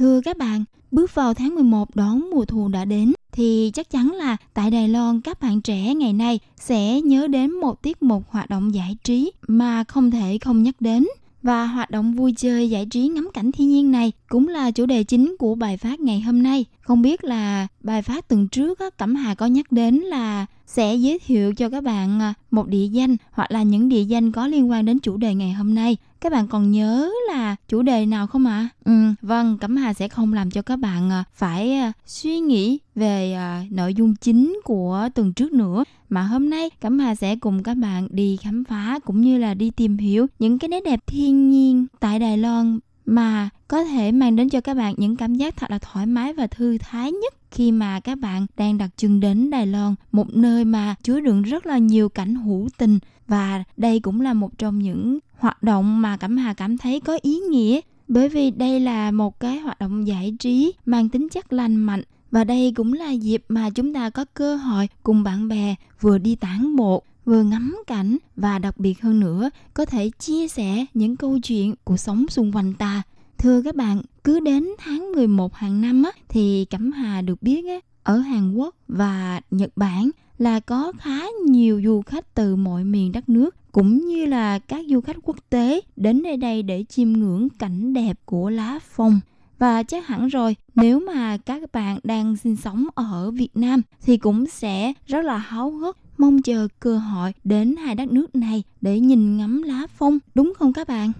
Thưa các bạn, bước vào tháng 11 đón mùa thu đã đến thì chắc chắn là tại Đài Loan các bạn trẻ ngày nay sẽ nhớ đến một tiết mục hoạt động giải trí mà không thể không nhắc đến. Và hoạt động vui chơi giải trí ngắm cảnh thiên nhiên này cũng là chủ đề chính của bài phát ngày hôm nay. Không biết là bài phát tuần trước á, Cẩm Hà có nhắc đến là sẽ giới thiệu cho các bạn à, một địa danh hoặc là những địa danh có liên quan đến chủ đề ngày hôm nay. Các bạn còn nhớ là chủ đề nào không ạ? Ừ, vâng, Cẩm Hà sẽ không làm cho các bạn à, phải à, suy nghĩ về à, nội dung chính của tuần trước nữa. Mà hôm nay Cẩm Hà sẽ cùng các bạn đi khám phá cũng như là đi tìm hiểu những cái nét đẹp thiên nhiên tại Đài Loan mà có thể mang đến cho các bạn những cảm giác thật là thoải mái và thư thái nhất khi mà các bạn đang đặt chân đến Đài Loan, một nơi mà chứa đựng rất là nhiều cảnh hữu tình. Và đây cũng là một trong những hoạt động mà Cẩm Hà cảm thấy có ý nghĩa bởi vì đây là một cái hoạt động giải trí mang tính chất lành mạnh và đây cũng là dịp mà chúng ta có cơ hội cùng bạn bè vừa đi tản bộ vừa ngắm cảnh và đặc biệt hơn nữa có thể chia sẻ những câu chuyện cuộc sống xung quanh ta. Thưa các bạn, cứ đến tháng 11 hàng năm á, thì Cẩm Hà được biết á, ở Hàn Quốc và Nhật Bản là có khá nhiều du khách từ mọi miền đất nước cũng như là các du khách quốc tế đến nơi đây để chiêm ngưỡng cảnh đẹp của lá phong. Và chắc hẳn rồi, nếu mà các bạn đang sinh sống ở Việt Nam thì cũng sẽ rất là háo hức mong chờ cơ hội đến hai đất nước này để nhìn ngắm lá phong, đúng không các bạn?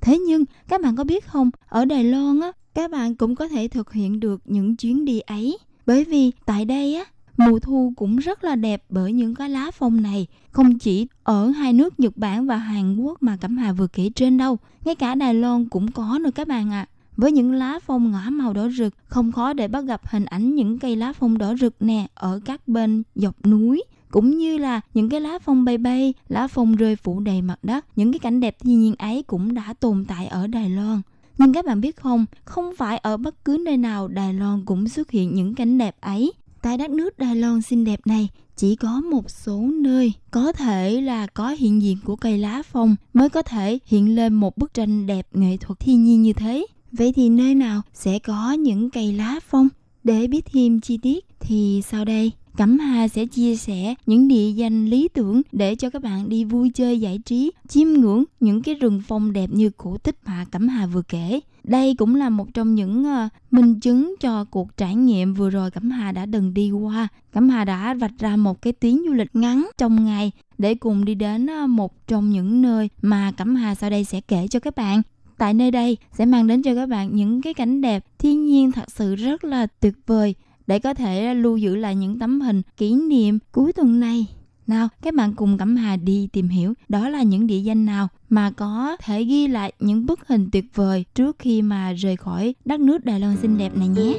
Thế nhưng các bạn có biết không, ở Đài Loan á, các bạn cũng có thể thực hiện được những chuyến đi ấy. Bởi vì tại đây á, mùa thu cũng rất là đẹp bởi những cái lá phong này. Không chỉ ở hai nước Nhật Bản và Hàn Quốc mà Cẩm Hà vừa kể trên đâu, ngay cả Đài Loan cũng có nữa các bạn ạ. À. Với những lá phong ngõ màu đỏ rực, không khó để bắt gặp hình ảnh những cây lá phong đỏ rực nè ở các bên dọc núi cũng như là những cái lá phong bay bay, lá phong rơi phủ đầy mặt đất, những cái cảnh đẹp thiên nhiên ấy cũng đã tồn tại ở Đài Loan. Nhưng các bạn biết không, không phải ở bất cứ nơi nào Đài Loan cũng xuất hiện những cảnh đẹp ấy. Tại đất nước Đài Loan xinh đẹp này, chỉ có một số nơi có thể là có hiện diện của cây lá phong mới có thể hiện lên một bức tranh đẹp nghệ thuật thiên nhiên như thế. Vậy thì nơi nào sẽ có những cây lá phong? Để biết thêm chi tiết thì sau đây Cẩm Hà sẽ chia sẻ những địa danh lý tưởng để cho các bạn đi vui chơi giải trí, chiêm ngưỡng những cái rừng phong đẹp như cổ tích mà Cẩm Hà vừa kể. Đây cũng là một trong những uh, minh chứng cho cuộc trải nghiệm vừa rồi Cẩm Hà đã từng đi qua. Cẩm Hà đã vạch ra một cái tuyến du lịch ngắn trong ngày để cùng đi đến uh, một trong những nơi mà Cẩm Hà sau đây sẽ kể cho các bạn. Tại nơi đây sẽ mang đến cho các bạn những cái cảnh đẹp thiên nhiên thật sự rất là tuyệt vời để có thể lưu giữ lại những tấm hình kỷ niệm cuối tuần này. Nào, các bạn cùng Cẩm Hà đi tìm hiểu đó là những địa danh nào mà có thể ghi lại những bức hình tuyệt vời trước khi mà rời khỏi đất nước Đài Loan xinh đẹp này nhé.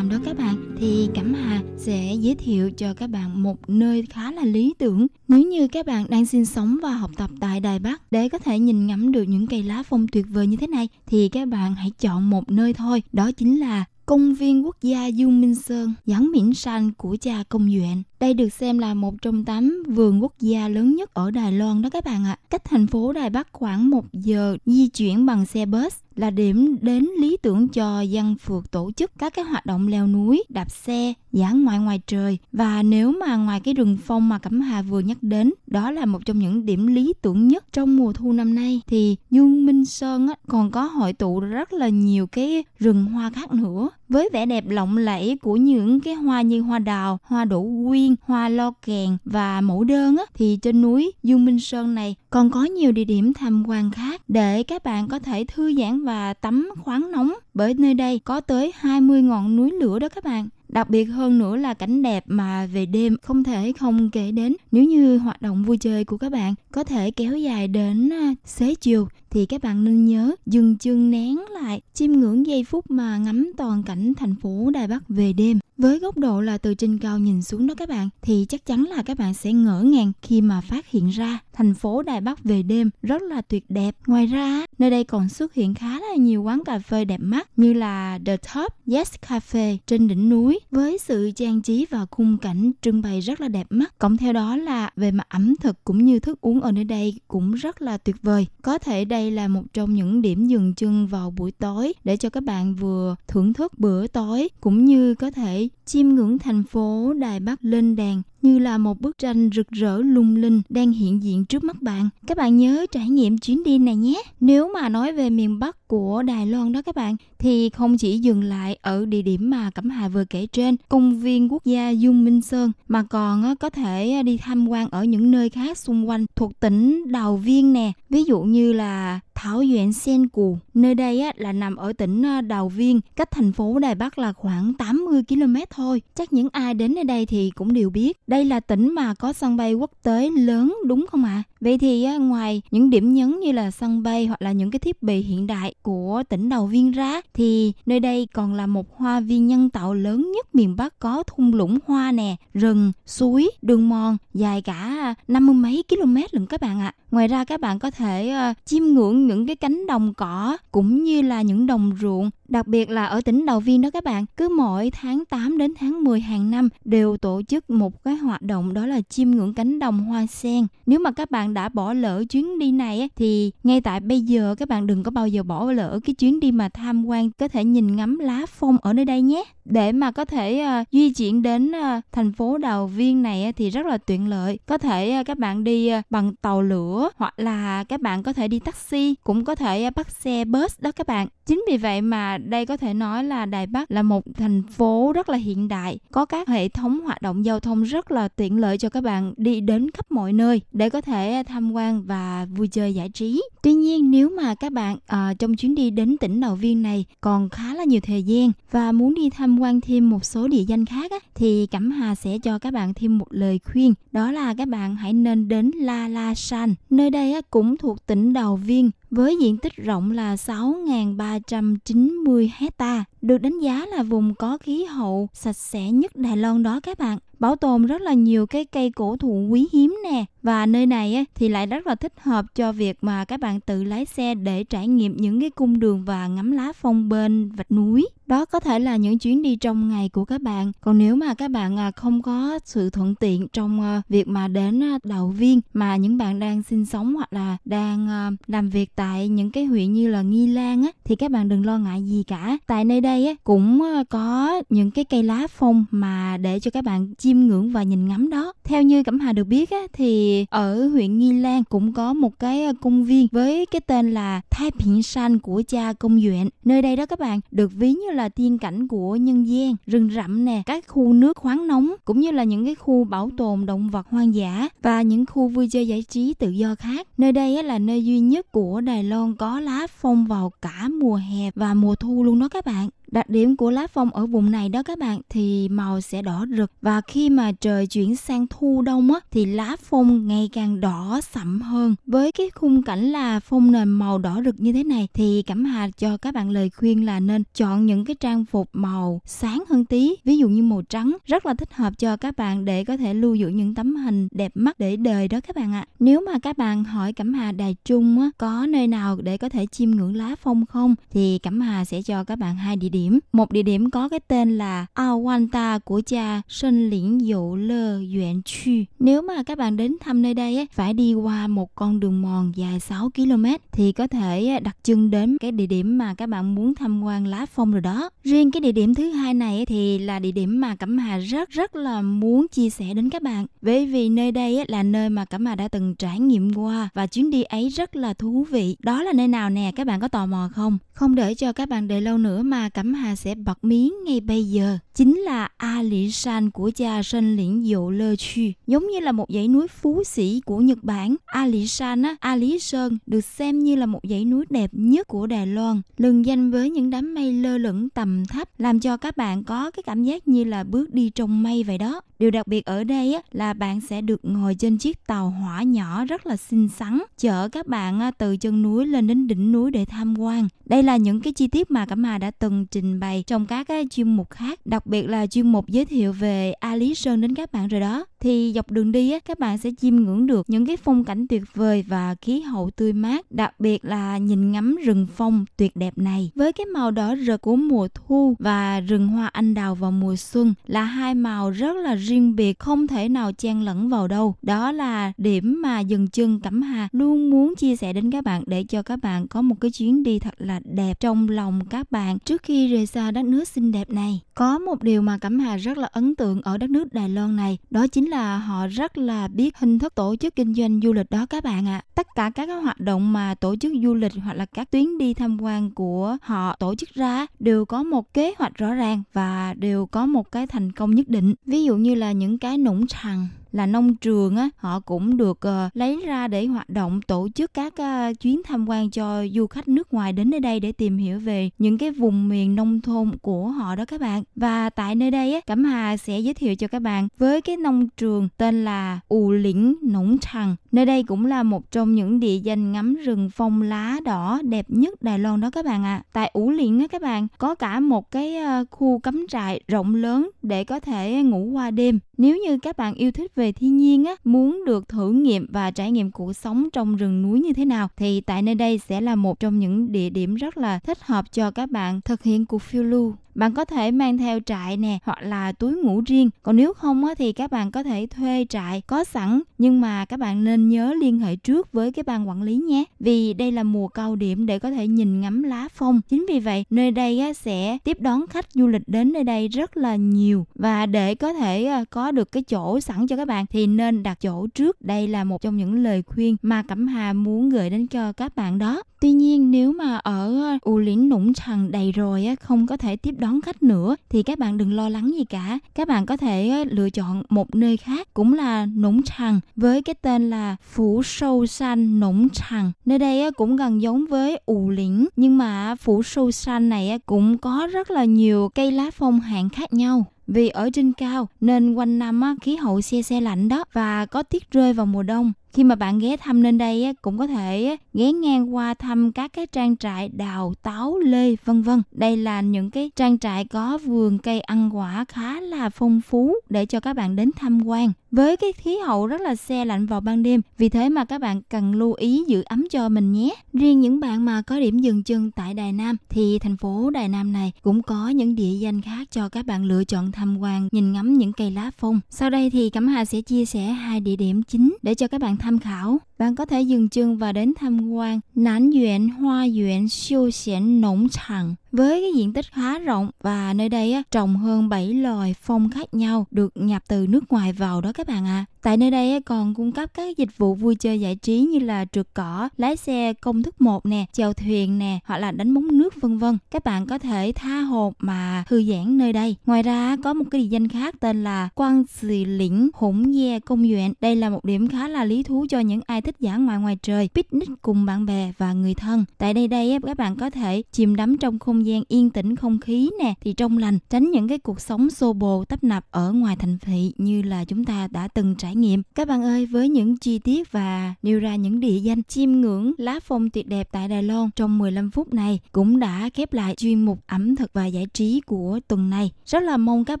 Bắc đó các bạn thì Cẩm Hà sẽ giới thiệu cho các bạn một nơi khá là lý tưởng nếu như các bạn đang sinh sống và học tập tại Đài Bắc để có thể nhìn ngắm được những cây lá phong tuyệt vời như thế này thì các bạn hãy chọn một nơi thôi đó chính là Công viên quốc gia Du Minh Sơn, Giáng Miễn San của cha Công Duyện. Đây được xem là một trong tám vườn quốc gia lớn nhất ở Đài Loan đó các bạn ạ. Cách thành phố Đài Bắc khoảng một giờ di chuyển bằng xe bus là điểm đến lý tưởng cho dân phượt tổ chức các cái hoạt động leo núi, đạp xe, dã ngoại ngoài trời. Và nếu mà ngoài cái rừng phong mà Cẩm Hà vừa nhắc đến, đó là một trong những điểm lý tưởng nhất trong mùa thu năm nay thì Dương Minh Sơn á, còn có hội tụ rất là nhiều cái rừng hoa khác nữa với vẻ đẹp lộng lẫy của những cái hoa như hoa đào, hoa đỗ quyên, hoa lo kèn và mẫu đơn á, thì trên núi Dương Minh Sơn này còn có nhiều địa điểm tham quan khác để các bạn có thể thư giãn và tắm khoáng nóng bởi nơi đây có tới 20 ngọn núi lửa đó các bạn. Đặc biệt hơn nữa là cảnh đẹp mà về đêm không thể không kể đến. Nếu như hoạt động vui chơi của các bạn có thể kéo dài đến à, xế chiều thì các bạn nên nhớ dừng chân nén lại, chiêm ngưỡng giây phút mà ngắm toàn cảnh thành phố Đài Bắc về đêm. Với góc độ là từ trên cao nhìn xuống đó các bạn thì chắc chắn là các bạn sẽ ngỡ ngàng khi mà phát hiện ra thành phố Đài Bắc về đêm rất là tuyệt đẹp. Ngoài ra, nơi đây còn xuất hiện khá là nhiều quán cà phê đẹp mắt như là The Top Yes Cafe trên đỉnh núi với sự trang trí và khung cảnh trưng bày rất là đẹp mắt. Cộng theo đó là về mặt ẩm thực cũng như thức uống ở nơi đây cũng rất là tuyệt vời. Có thể đây là một trong những điểm dừng chân vào buổi tối để cho các bạn vừa thưởng thức bữa tối cũng như có thể chiêm ngưỡng thành phố Đài Bắc lên đèn như là một bức tranh rực rỡ lung linh đang hiện diện trước mắt bạn. Các bạn nhớ trải nghiệm chuyến đi này nhé. Nếu mà nói về miền Bắc của Đài Loan đó các bạn thì không chỉ dừng lại ở địa điểm mà Cẩm Hà vừa kể trên, công viên quốc gia Dung Minh Sơn mà còn ờ, có thể ờ, đi tham quan ở những nơi khác xung quanh thuộc tỉnh Đào Viên nè. Ví dụ như là Thảo Duyện Sen Cù. Nơi đây á, là nằm ở tỉnh ờ, Đào Viên, cách thành phố Đài Bắc là khoảng 80 km thôi. Chắc những ai đến nơi đây thì cũng đều biết. Đây là tỉnh mà có sân bay quốc tế lớn đúng không ạ? À? Vậy thì ngoài những điểm nhấn như là sân bay hoặc là những cái thiết bị hiện đại của tỉnh đầu Viên ra thì nơi đây còn là một hoa viên nhân tạo lớn nhất miền Bắc có thung lũng hoa nè, rừng, suối, đường mòn dài cả năm mươi mấy km lận các bạn ạ. À. Ngoài ra các bạn có thể uh, chiêm ngưỡng những cái cánh đồng cỏ cũng như là những đồng ruộng Đặc biệt là ở tỉnh Đào Viên đó các bạn, cứ mỗi tháng 8 đến tháng 10 hàng năm đều tổ chức một cái hoạt động đó là chiêm ngưỡng cánh đồng hoa sen. Nếu mà các bạn đã bỏ lỡ chuyến đi này thì ngay tại bây giờ các bạn đừng có bao giờ bỏ lỡ cái chuyến đi mà tham quan có thể nhìn ngắm lá phong ở nơi đây nhé. Để mà có thể uh, di chuyển đến uh, thành phố Đào Viên này uh, thì rất là tiện lợi. Có thể uh, các bạn đi uh, bằng tàu lửa hoặc là các bạn có thể đi taxi, cũng có thể uh, bắt xe bus đó các bạn. Chính vì vậy mà đây có thể nói là Đài Bắc là một thành phố rất là hiện đại, có các hệ thống hoạt động giao thông rất là tiện lợi cho các bạn đi đến khắp mọi nơi để có thể tham quan và vui chơi giải trí. Tuy nhiên nếu mà các bạn à, trong chuyến đi đến tỉnh Đào Viên này còn khá là nhiều thời gian và muốn đi tham quan thêm một số địa danh khác á, thì Cẩm Hà sẽ cho các bạn thêm một lời khuyên đó là các bạn hãy nên đến La La San. Nơi đây á, cũng thuộc tỉnh Đào Viên với diện tích rộng là 6.390 hecta, được đánh giá là vùng có khí hậu sạch sẽ nhất Đài Loan đó các bạn. Bảo tồn rất là nhiều cái cây cổ thụ quý hiếm nè và nơi này thì lại rất là thích hợp cho việc mà các bạn tự lái xe để trải nghiệm những cái cung đường và ngắm lá phong bên vạch núi. Đó có thể là những chuyến đi trong ngày của các bạn. Còn nếu mà các bạn à, không có sự thuận tiện trong à, việc mà đến à, đầu viên mà những bạn đang sinh sống hoặc là đang làm việc tại những cái huyện như là Nghi Lan á, thì các bạn đừng lo ngại gì cả. Tại nơi đây á, cũng có những cái cây lá phong mà để cho các bạn chiêm ngưỡng và nhìn ngắm đó. Theo như Cẩm Hà được biết á, thì ở huyện Nghi Lan cũng có một cái ờ, công viên với cái tên là Thái Biển San của cha công duyện. Nơi đây đó các bạn được ví như là tiên cảnh của nhân gian, rừng rậm nè, các khu nước khoáng nóng cũng như là những cái khu bảo tồn động vật hoang dã và những khu vui chơi giải trí tự do khác. Nơi đây là nơi duy nhất của Đài Loan có lá phong vào cả mùa hè và mùa thu luôn đó các bạn. Đặc điểm của lá phong ở vùng này đó các bạn thì màu sẽ đỏ rực và khi mà trời chuyển sang thu đông á thì lá phong ngày càng đỏ sậm hơn. Với cái khung cảnh là phong nền màu đỏ rực như thế này thì Cẩm Hà cho các bạn lời khuyên là nên chọn những cái trang phục màu sáng hơn tí, ví dụ như màu trắng rất là thích hợp cho các bạn để có thể lưu giữ những tấm hình đẹp mắt để đời đó các bạn ạ. Nếu mà các bạn hỏi Cẩm Hà Đài Trung á, có nơi nào để có thể chiêm ngưỡng lá phong không thì Cẩm Hà sẽ cho các bạn hai địa điểm. Một địa điểm có cái tên là Awanta của cha Sơn Liễn Dụ Lơ Duyện Chu. Nếu mà các bạn đến thăm nơi đây á, phải đi qua một con đường mòn dài 6 km thì có thể đặt chân đến cái địa điểm mà các bạn muốn tham quan lá phong rồi đó. Riêng cái địa điểm thứ hai này thì là địa điểm mà Cẩm Hà rất rất là muốn chia sẻ đến các bạn. Bởi vì nơi đây là nơi mà Cẩm Hà đã từng trải nghiệm qua và chuyến đi ấy rất là thú vị. Đó là nơi nào nè, các bạn có tò mò không? Không để cho các bạn đợi lâu nữa mà Cẩm Hà sẽ bật mí ngay bây giờ. Chính là A Lý San của cha Sơn Liễn Dụ Lơ Chu. Giống như là một dãy núi phú sĩ của Nhật Bản. A Lý San á, A Lý Sơn được xem như là một dãy núi đẹp nhất của Đài Loan. Lừng danh với những đám mây lơ lửng tầm thấp làm cho các bạn có cái cảm giác như là bước đi trong mây vậy đó. Điều đặc biệt ở đây á, là bạn sẽ được ngồi trên chiếc tàu hỏa nhỏ rất là xinh xắn chở các bạn á, từ chân núi lên đến đỉnh núi để tham quan. Đây là những cái chi tiết mà Cẩm Hà đã từng trình bày trong các cái chuyên mục khác, đặc biệt là chuyên mục giới thiệu về A Lý Sơn đến các bạn rồi đó. Thì dọc đường đi á, các bạn sẽ chiêm ngưỡng được những cái phong cảnh tuyệt vời và khí hậu tươi mát, đặc biệt là nhìn ngắm rừng phong tuyệt đẹp này. Với cái màu đỏ rực của mùa thu và rừng hoa anh đào vào mùa xuân là hai màu rất là riêng biệt, không thể nào chen lẫn vào đâu. Đó là điểm mà dừng chân Cẩm Hà luôn muốn chia sẻ đến các bạn để cho các bạn có một cái chuyến đi thật là đẹp trong lòng các bạn trước khi rời xa đất nước xinh đẹp này. Có một điều mà Cẩm Hà rất là ấn tượng ở đất nước Đài Loan này, đó chính là là họ rất là biết hình thức tổ chức kinh doanh du lịch đó các bạn ạ. À. Tất cả các hoạt động mà tổ chức du lịch hoặc là các tuyến đi tham quan của họ tổ chức ra đều có một kế hoạch rõ ràng và đều có một cái thành công nhất định. Ví dụ như là những cái nũng thằng là nông trường á họ cũng được uh, lấy ra để hoạt động tổ chức các uh, chuyến tham quan cho du khách nước ngoài đến nơi đây để tìm hiểu về những cái vùng miền nông thôn của họ đó các bạn. Và tại nơi đây á Cẩm Hà sẽ giới thiệu cho các bạn với cái nông trường tên là Ù Lĩnh Nũng Trằng. Nơi đây cũng là một trong những địa danh ngắm rừng phong lá đỏ đẹp nhất Đài Loan đó các bạn ạ. À. tại Ủ Lĩnh á các bạn có cả một cái uh, khu cắm trại rộng lớn để có thể ngủ qua đêm nếu như các bạn yêu thích về thiên nhiên á, muốn được thử nghiệm và trải nghiệm cuộc sống trong rừng núi như thế nào thì tại nơi đây sẽ là một trong những địa điểm rất là thích hợp cho các bạn thực hiện cuộc phiêu lưu. Bạn có thể mang theo trại nè hoặc là túi ngủ riêng. Còn nếu không á, thì các bạn có thể thuê trại có sẵn nhưng mà các bạn nên nhớ liên hệ trước với cái ban quản lý nhé. Vì đây là mùa cao điểm để có thể nhìn ngắm lá phong. Chính vì vậy nơi đây á, sẽ tiếp đón khách du lịch đến nơi đây rất là nhiều. Và để có thể ờ, có có được cái chỗ sẵn cho các bạn thì nên đặt chỗ trước. Đây là một trong những lời khuyên mà cẩm hà muốn gửi đến cho các bạn đó. Tuy nhiên, nếu mà ở u Lĩnh nũng trần đầy rồi không có thể tiếp đón khách nữa, thì các bạn đừng lo lắng gì cả. Các bạn có thể lựa chọn một nơi khác, cũng là nũng trần, với cái tên là phủ sâu Xanh nũng trần. Nơi đây cũng gần giống với U lĩnh, nhưng mà phủ sâu Xanh này cũng có rất là nhiều cây lá phong hạng khác nhau vì ở trên cao nên quanh năm á, khí hậu xe xe lạnh đó và có tuyết rơi vào mùa đông. Khi mà bạn ghé thăm lên đây á, cũng có thể á, ghé ngang qua thăm các cái trang trại đào táo lê vân vân. Đây là những cái trang trại có vườn cây ăn quả khá là phong phú để cho các bạn đến tham quan với cái khí hậu rất là xe lạnh vào ban đêm, vì thế mà các bạn cần lưu ý giữ ấm cho mình nhé. Riêng những bạn mà có điểm dừng chân tại Đài Nam thì thành phố Đài Nam này cũng có những địa danh khác cho các bạn lựa chọn tham quan, nhìn ngắm những cây lá phong. Sau đây thì Cẩm Hà sẽ chia sẻ hai địa điểm chính để cho các bạn tham khảo bạn có thể dừng chân và đến tham quan Nán duyện Hoa duyện Siêu Xiển Nỗng Chẳng với cái diện tích khá rộng và nơi đây á, trồng hơn 7 loài phong khác nhau được nhập từ nước ngoài vào đó các bạn ạ. À. Tại nơi đây còn cung cấp các dịch vụ vui chơi giải trí như là trượt cỏ, lái xe công thức một nè, chèo thuyền nè, hoặc là đánh bóng nước vân vân. Các bạn có thể tha hồ mà thư giãn nơi đây. Ngoài ra có một cái địa danh khác tên là Quang Sì Lĩnh Hủng Ye Công Duyện. Đây là một điểm khá là lý thú cho những ai thích thích dã ngoại ngoài trời, picnic cùng bạn bè và người thân. Tại đây đây các bạn có thể chìm đắm trong không gian yên tĩnh không khí nè, thì trong lành, tránh những cái cuộc sống xô bồ tấp nập ở ngoài thành thị như là chúng ta đã từng trải nghiệm. Các bạn ơi, với những chi tiết và nêu ra những địa danh chiêm ngưỡng lá phong tuyệt đẹp tại Đài Loan trong 15 phút này cũng đã khép lại chuyên mục ẩm thực và giải trí của tuần này. Rất là mong các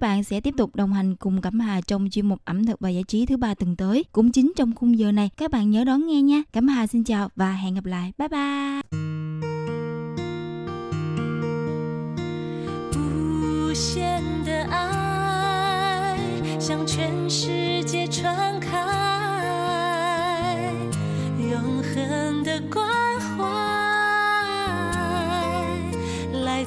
bạn sẽ tiếp tục đồng hành cùng Cẩm Hà trong chuyên mục ẩm thực và giải trí thứ ba tuần tới. Cũng chính trong khung giờ này, các bạn nhớ đón nghe nha. Cẩm Hà xin chào và hẹn gặp lại. Bye bye. 无限的爱向全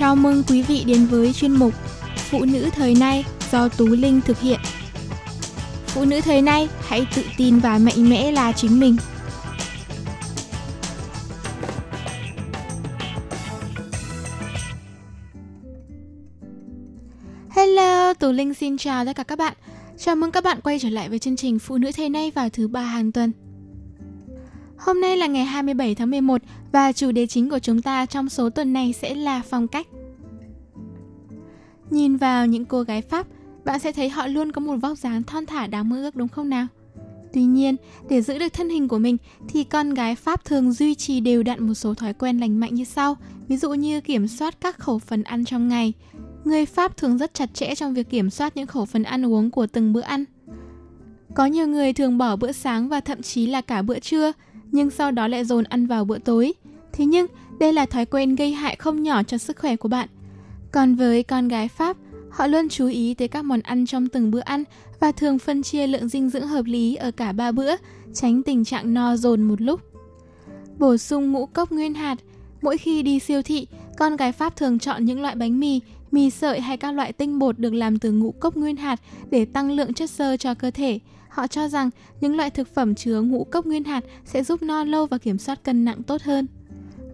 Chào mừng quý vị đến với chuyên mục Phụ nữ thời nay do Tú Linh thực hiện. Phụ nữ thời nay hãy tự tin và mạnh mẽ là chính mình. Hello, Tú Linh xin chào tất cả các bạn. Chào mừng các bạn quay trở lại với chương trình Phụ nữ thời nay vào thứ ba hàng tuần. Hôm nay là ngày 27 tháng 11 và chủ đề chính của chúng ta trong số tuần này sẽ là phong cách. Nhìn vào những cô gái Pháp, bạn sẽ thấy họ luôn có một vóc dáng thon thả đáng mơ ước đúng không nào? Tuy nhiên, để giữ được thân hình của mình thì con gái Pháp thường duy trì đều đặn một số thói quen lành mạnh như sau, ví dụ như kiểm soát các khẩu phần ăn trong ngày. Người Pháp thường rất chặt chẽ trong việc kiểm soát những khẩu phần ăn uống của từng bữa ăn. Có nhiều người thường bỏ bữa sáng và thậm chí là cả bữa trưa, nhưng sau đó lại dồn ăn vào bữa tối. Thế nhưng, đây là thói quen gây hại không nhỏ cho sức khỏe của bạn. Còn với con gái Pháp, họ luôn chú ý tới các món ăn trong từng bữa ăn và thường phân chia lượng dinh dưỡng hợp lý ở cả ba bữa, tránh tình trạng no dồn một lúc. Bổ sung ngũ cốc nguyên hạt. Mỗi khi đi siêu thị, con gái Pháp thường chọn những loại bánh mì, mì sợi hay các loại tinh bột được làm từ ngũ cốc nguyên hạt để tăng lượng chất xơ cho cơ thể. Họ cho rằng những loại thực phẩm chứa ngũ cốc nguyên hạt sẽ giúp no lâu và kiểm soát cân nặng tốt hơn.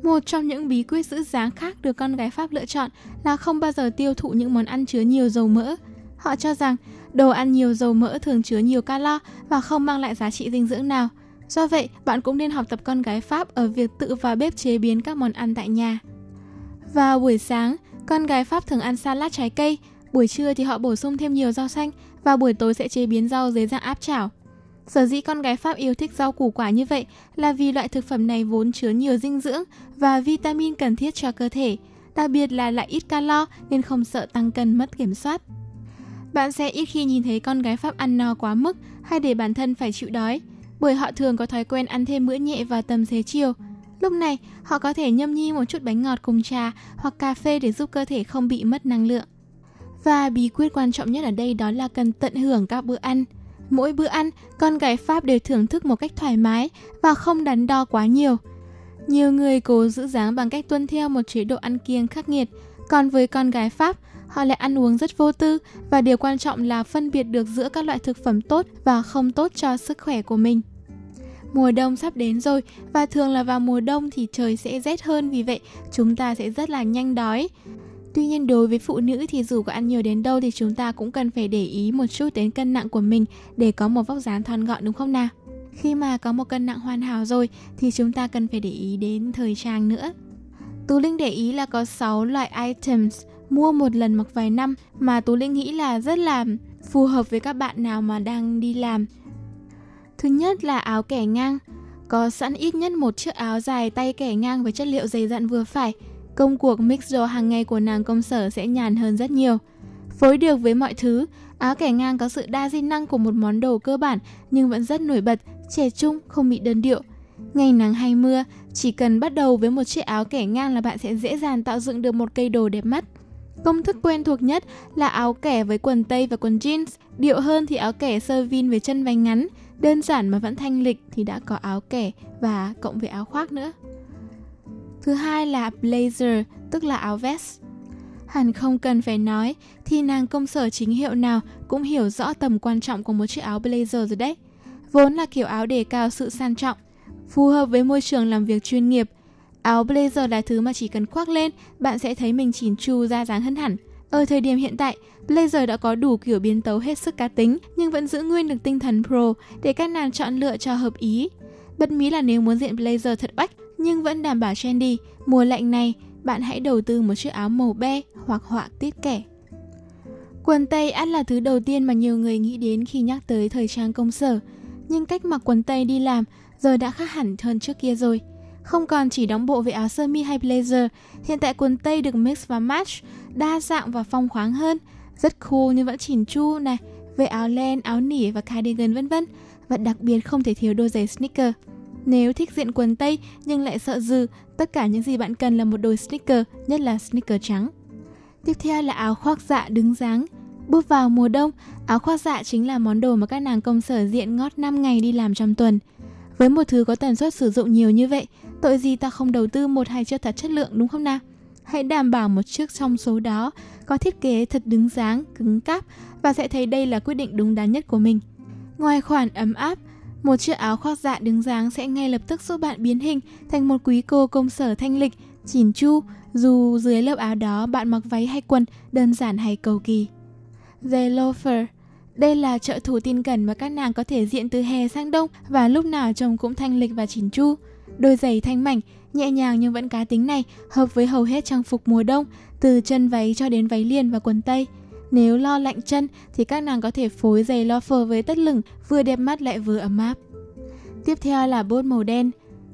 Một trong những bí quyết giữ dáng khác được con gái Pháp lựa chọn là không bao giờ tiêu thụ những món ăn chứa nhiều dầu mỡ. Họ cho rằng đồ ăn nhiều dầu mỡ thường chứa nhiều calo và không mang lại giá trị dinh dưỡng nào. Do vậy, bạn cũng nên học tập con gái Pháp ở việc tự vào bếp chế biến các món ăn tại nhà. Vào buổi sáng, con gái Pháp thường ăn salad trái cây, buổi trưa thì họ bổ sung thêm nhiều rau xanh và buổi tối sẽ chế biến rau dưới dạng áp chảo. Sở dĩ con gái Pháp yêu thích rau củ quả như vậy là vì loại thực phẩm này vốn chứa nhiều dinh dưỡng và vitamin cần thiết cho cơ thể, đặc biệt là lại ít calo nên không sợ tăng cân mất kiểm soát. Bạn sẽ ít khi nhìn thấy con gái Pháp ăn no quá mức hay để bản thân phải chịu đói, bởi họ thường có thói quen ăn thêm bữa nhẹ vào tầm xế chiều. Lúc này, họ có thể nhâm nhi một chút bánh ngọt cùng trà hoặc cà phê để giúp cơ thể không bị mất năng lượng. Và bí quyết quan trọng nhất ở đây đó là cần tận hưởng các bữa ăn. Mỗi bữa ăn, con gái Pháp đều thưởng thức một cách thoải mái và không đắn đo quá nhiều. Nhiều người cố giữ dáng bằng cách tuân theo một chế độ ăn kiêng khắc nghiệt, còn với con gái Pháp, họ lại ăn uống rất vô tư và điều quan trọng là phân biệt được giữa các loại thực phẩm tốt và không tốt cho sức khỏe của mình. Mùa đông sắp đến rồi và thường là vào mùa đông thì trời sẽ rét hơn vì vậy chúng ta sẽ rất là nhanh đói. Tuy nhiên đối với phụ nữ thì dù có ăn nhiều đến đâu thì chúng ta cũng cần phải để ý một chút đến cân nặng của mình để có một vóc dáng thon gọn, đúng không nào? Khi mà có một cân nặng hoàn hảo rồi thì chúng ta cần phải để ý đến thời trang nữa. Tú Linh để ý là có 6 loại items mua một lần mặc vài năm mà Tú Linh nghĩ là rất là phù hợp với các bạn nào mà đang đi làm. Thứ nhất là áo kẻ ngang. Có sẵn ít nhất một chiếc áo dài tay kẻ ngang với chất liệu dày dặn vừa phải. Công cuộc mix đồ hàng ngày của nàng công sở sẽ nhàn hơn rất nhiều. Phối được với mọi thứ, áo kẻ ngang có sự đa di năng của một món đồ cơ bản nhưng vẫn rất nổi bật, trẻ trung, không bị đơn điệu. Ngày nắng hay mưa, chỉ cần bắt đầu với một chiếc áo kẻ ngang là bạn sẽ dễ dàng tạo dựng được một cây đồ đẹp mắt. Công thức quen thuộc nhất là áo kẻ với quần tây và quần jeans, điệu hơn thì áo kẻ sơ vin với chân váy ngắn, đơn giản mà vẫn thanh lịch thì đã có áo kẻ và cộng với áo khoác nữa. Thứ hai là blazer, tức là áo vest. Hẳn không cần phải nói, thì nàng công sở chính hiệu nào cũng hiểu rõ tầm quan trọng của một chiếc áo blazer rồi đấy. Vốn là kiểu áo đề cao sự sang trọng, phù hợp với môi trường làm việc chuyên nghiệp. Áo blazer là thứ mà chỉ cần khoác lên, bạn sẽ thấy mình chỉn chu ra dáng hơn hẳn. Ở thời điểm hiện tại, blazer đã có đủ kiểu biến tấu hết sức cá tính, nhưng vẫn giữ nguyên được tinh thần pro để các nàng chọn lựa cho hợp ý. Bất mí là nếu muốn diện blazer thật oách, nhưng vẫn đảm bảo trendy, mùa lạnh này, bạn hãy đầu tư một chiếc áo màu be hoặc họa tiết kẻ. Quần tây ắt là thứ đầu tiên mà nhiều người nghĩ đến khi nhắc tới thời trang công sở. Nhưng cách mặc quần tây đi làm giờ đã khác hẳn hơn trước kia rồi. Không còn chỉ đóng bộ với áo sơ mi hay blazer, hiện tại quần tây được mix và match, đa dạng và phong khoáng hơn. Rất cool nhưng vẫn chỉn chu này, với áo len, áo nỉ và cardigan vân vân. Và đặc biệt không thể thiếu đôi giày sneaker. Nếu thích diện quần tây nhưng lại sợ dư, tất cả những gì bạn cần là một đôi sneaker, nhất là sneaker trắng. Tiếp theo là áo khoác dạ đứng dáng. Bước vào mùa đông, áo khoác dạ chính là món đồ mà các nàng công sở diện ngót 5 ngày đi làm trong tuần. Với một thứ có tần suất sử dụng nhiều như vậy, tội gì ta không đầu tư một hai chiếc thật chất lượng đúng không nào? Hãy đảm bảo một chiếc trong số đó có thiết kế thật đứng dáng, cứng cáp và sẽ thấy đây là quyết định đúng đắn nhất của mình. Ngoài khoản ấm áp, một chiếc áo khoác dạ đứng dáng sẽ ngay lập tức giúp bạn biến hình thành một quý cô công sở thanh lịch, chỉn chu, dù dưới lớp áo đó bạn mặc váy hay quần, đơn giản hay cầu kỳ. The loafer đây là trợ thủ tin cẩn mà các nàng có thể diện từ hè sang đông và lúc nào trông cũng thanh lịch và chỉn chu. Đôi giày thanh mảnh, nhẹ nhàng nhưng vẫn cá tính này hợp với hầu hết trang phục mùa đông, từ chân váy cho đến váy liền và quần tây. Nếu lo lạnh chân thì các nàng có thể phối giày loafer với tất lửng, vừa đẹp mắt lại vừa ấm áp. Tiếp theo là bốt màu đen.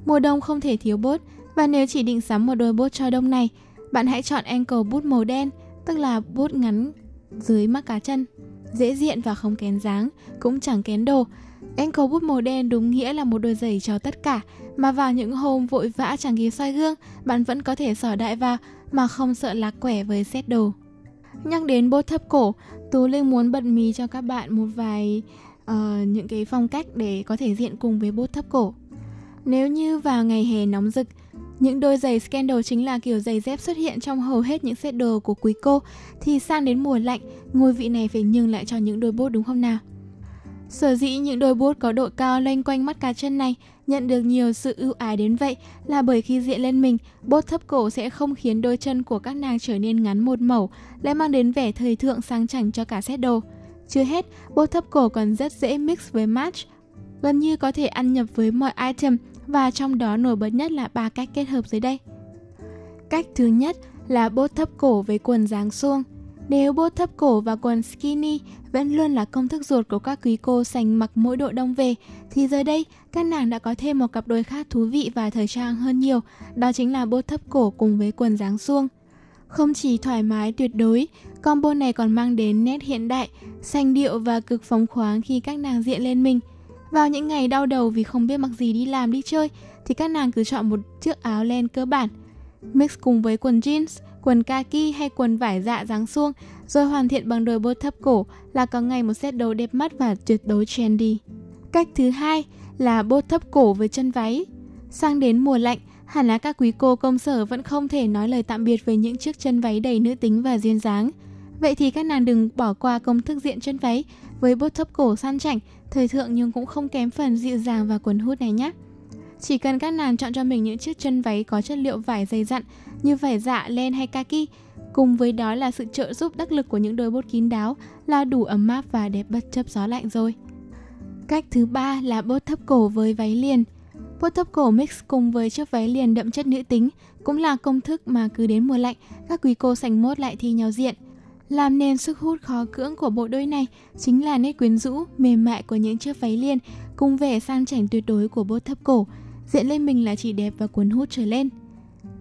Mùa đông không thể thiếu bốt, và nếu chỉ định sắm một đôi bốt cho đông này, bạn hãy chọn ankle boot màu đen, tức là bốt ngắn dưới mắt cá chân. Dễ diện và không kén dáng, cũng chẳng kén đồ. Ankle boot màu đen đúng nghĩa là một đôi giày cho tất cả, mà vào những hôm vội vã chẳng kịp soi gương, bạn vẫn có thể sỏ đại vào mà không sợ lạc quẻ với xét đồ. Nhắc đến bốt thấp cổ, Tú Linh muốn bật mí cho các bạn một vài uh, những cái phong cách để có thể diện cùng với bốt thấp cổ. Nếu như vào ngày hè nóng rực, những đôi giày Scandal chính là kiểu giày dép xuất hiện trong hầu hết những set đồ của quý cô, thì sang đến mùa lạnh, ngôi vị này phải nhường lại cho những đôi bốt đúng không nào? Sở dĩ những đôi bốt có độ cao loanh quanh mắt cá chân này nhận được nhiều sự ưu ái đến vậy là bởi khi diện lên mình, bốt thấp cổ sẽ không khiến đôi chân của các nàng trở nên ngắn một mẩu, lại mang đến vẻ thời thượng sang chảnh cho cả set đồ. Chưa hết, bốt thấp cổ còn rất dễ mix với match, gần như có thể ăn nhập với mọi item và trong đó nổi bật nhất là ba cách kết hợp dưới đây. Cách thứ nhất là bốt thấp cổ với quần dáng suông. Nếu bốt thấp cổ và quần skinny vẫn luôn là công thức ruột của các quý cô sành mặc mỗi độ đông về, thì giờ đây các nàng đã có thêm một cặp đôi khác thú vị và thời trang hơn nhiều, đó chính là bốt thấp cổ cùng với quần dáng suông. Không chỉ thoải mái tuyệt đối, combo này còn mang đến nét hiện đại, sành điệu và cực phóng khoáng khi các nàng diện lên mình. Vào những ngày đau đầu vì không biết mặc gì đi làm đi chơi, thì các nàng cứ chọn một chiếc áo len cơ bản, mix cùng với quần jeans, quần kaki hay quần vải dạ dáng suông, rồi hoàn thiện bằng đôi bốt thấp cổ là có ngay một set đồ đẹp mắt và tuyệt đối trendy. Cách thứ hai là bốt thấp cổ với chân váy. Sang đến mùa lạnh, hẳn là các quý cô công sở vẫn không thể nói lời tạm biệt với những chiếc chân váy đầy nữ tính và duyên dáng. Vậy thì các nàng đừng bỏ qua công thức diện chân váy với bốt thấp cổ sang chảnh, thời thượng nhưng cũng không kém phần dịu dàng và quần hút này nhé. Chỉ cần các nàng chọn cho mình những chiếc chân váy có chất liệu vải dày dặn như vải dạ, len hay kaki, cùng với đó là sự trợ giúp đắc lực của những đôi bốt kín đáo là đủ ấm áp và đẹp bất chấp gió lạnh rồi. Cách thứ ba là bốt thấp cổ với váy liền. Bốt thấp cổ mix cùng với chiếc váy liền đậm chất nữ tính cũng là công thức mà cứ đến mùa lạnh các quý cô sành mốt lại thi nhau diện. Làm nên sức hút khó cưỡng của bộ đôi này chính là nét quyến rũ, mềm mại của những chiếc váy liền cùng vẻ sang chảnh tuyệt đối của bốt thấp cổ. Diện lên mình là chỉ đẹp và cuốn hút trở lên.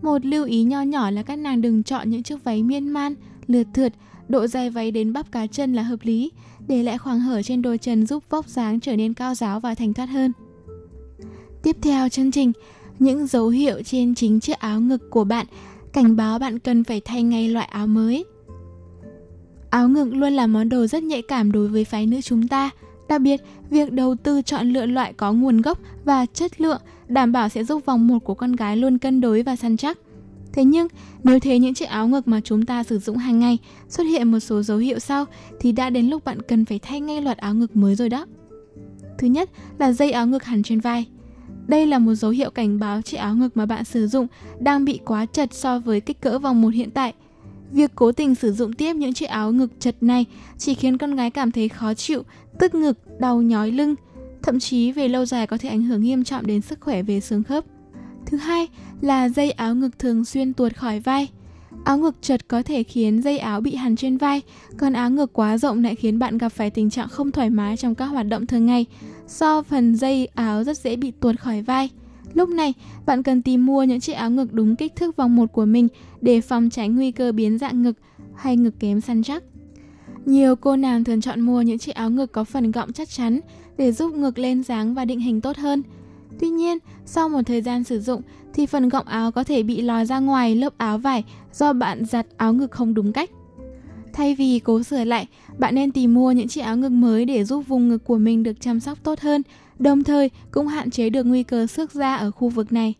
Một lưu ý nho nhỏ là các nàng đừng chọn những chiếc váy miên man, lượt thượt, độ dài váy đến bắp cá chân là hợp lý, để lại khoảng hở trên đôi chân giúp vóc dáng trở nên cao giáo và thành thoát hơn. Tiếp theo chương trình, những dấu hiệu trên chính chiếc áo ngực của bạn cảnh báo bạn cần phải thay ngay loại áo mới. Áo ngực luôn là món đồ rất nhạy cảm đối với phái nữ chúng ta, Đặc biệt, việc đầu tư chọn lựa loại có nguồn gốc và chất lượng đảm bảo sẽ giúp vòng một của con gái luôn cân đối và săn chắc. Thế nhưng, nếu thấy những chiếc áo ngực mà chúng ta sử dụng hàng ngày xuất hiện một số dấu hiệu sau thì đã đến lúc bạn cần phải thay ngay loạt áo ngực mới rồi đó. Thứ nhất là dây áo ngực hẳn trên vai. Đây là một dấu hiệu cảnh báo chiếc áo ngực mà bạn sử dụng đang bị quá chật so với kích cỡ vòng một hiện tại. Việc cố tình sử dụng tiếp những chiếc áo ngực chật này chỉ khiến con gái cảm thấy khó chịu, tức ngực, đau nhói lưng, thậm chí về lâu dài có thể ảnh hưởng nghiêm trọng đến sức khỏe về xương khớp. Thứ hai là dây áo ngực thường xuyên tuột khỏi vai. Áo ngực chật có thể khiến dây áo bị hằn trên vai, còn áo ngực quá rộng lại khiến bạn gặp phải tình trạng không thoải mái trong các hoạt động thường ngày, do phần dây áo rất dễ bị tuột khỏi vai. Lúc này, bạn cần tìm mua những chiếc áo ngực đúng kích thước vòng một của mình để phòng tránh nguy cơ biến dạng ngực hay ngực kém săn chắc. Nhiều cô nàng thường chọn mua những chiếc áo ngực có phần gọng chắc chắn để giúp ngực lên dáng và định hình tốt hơn. Tuy nhiên, sau một thời gian sử dụng thì phần gọng áo có thể bị lòi ra ngoài lớp áo vải do bạn giặt áo ngực không đúng cách. Thay vì cố sửa lại, bạn nên tìm mua những chiếc áo ngực mới để giúp vùng ngực của mình được chăm sóc tốt hơn, đồng thời cũng hạn chế được nguy cơ xước da ở khu vực này.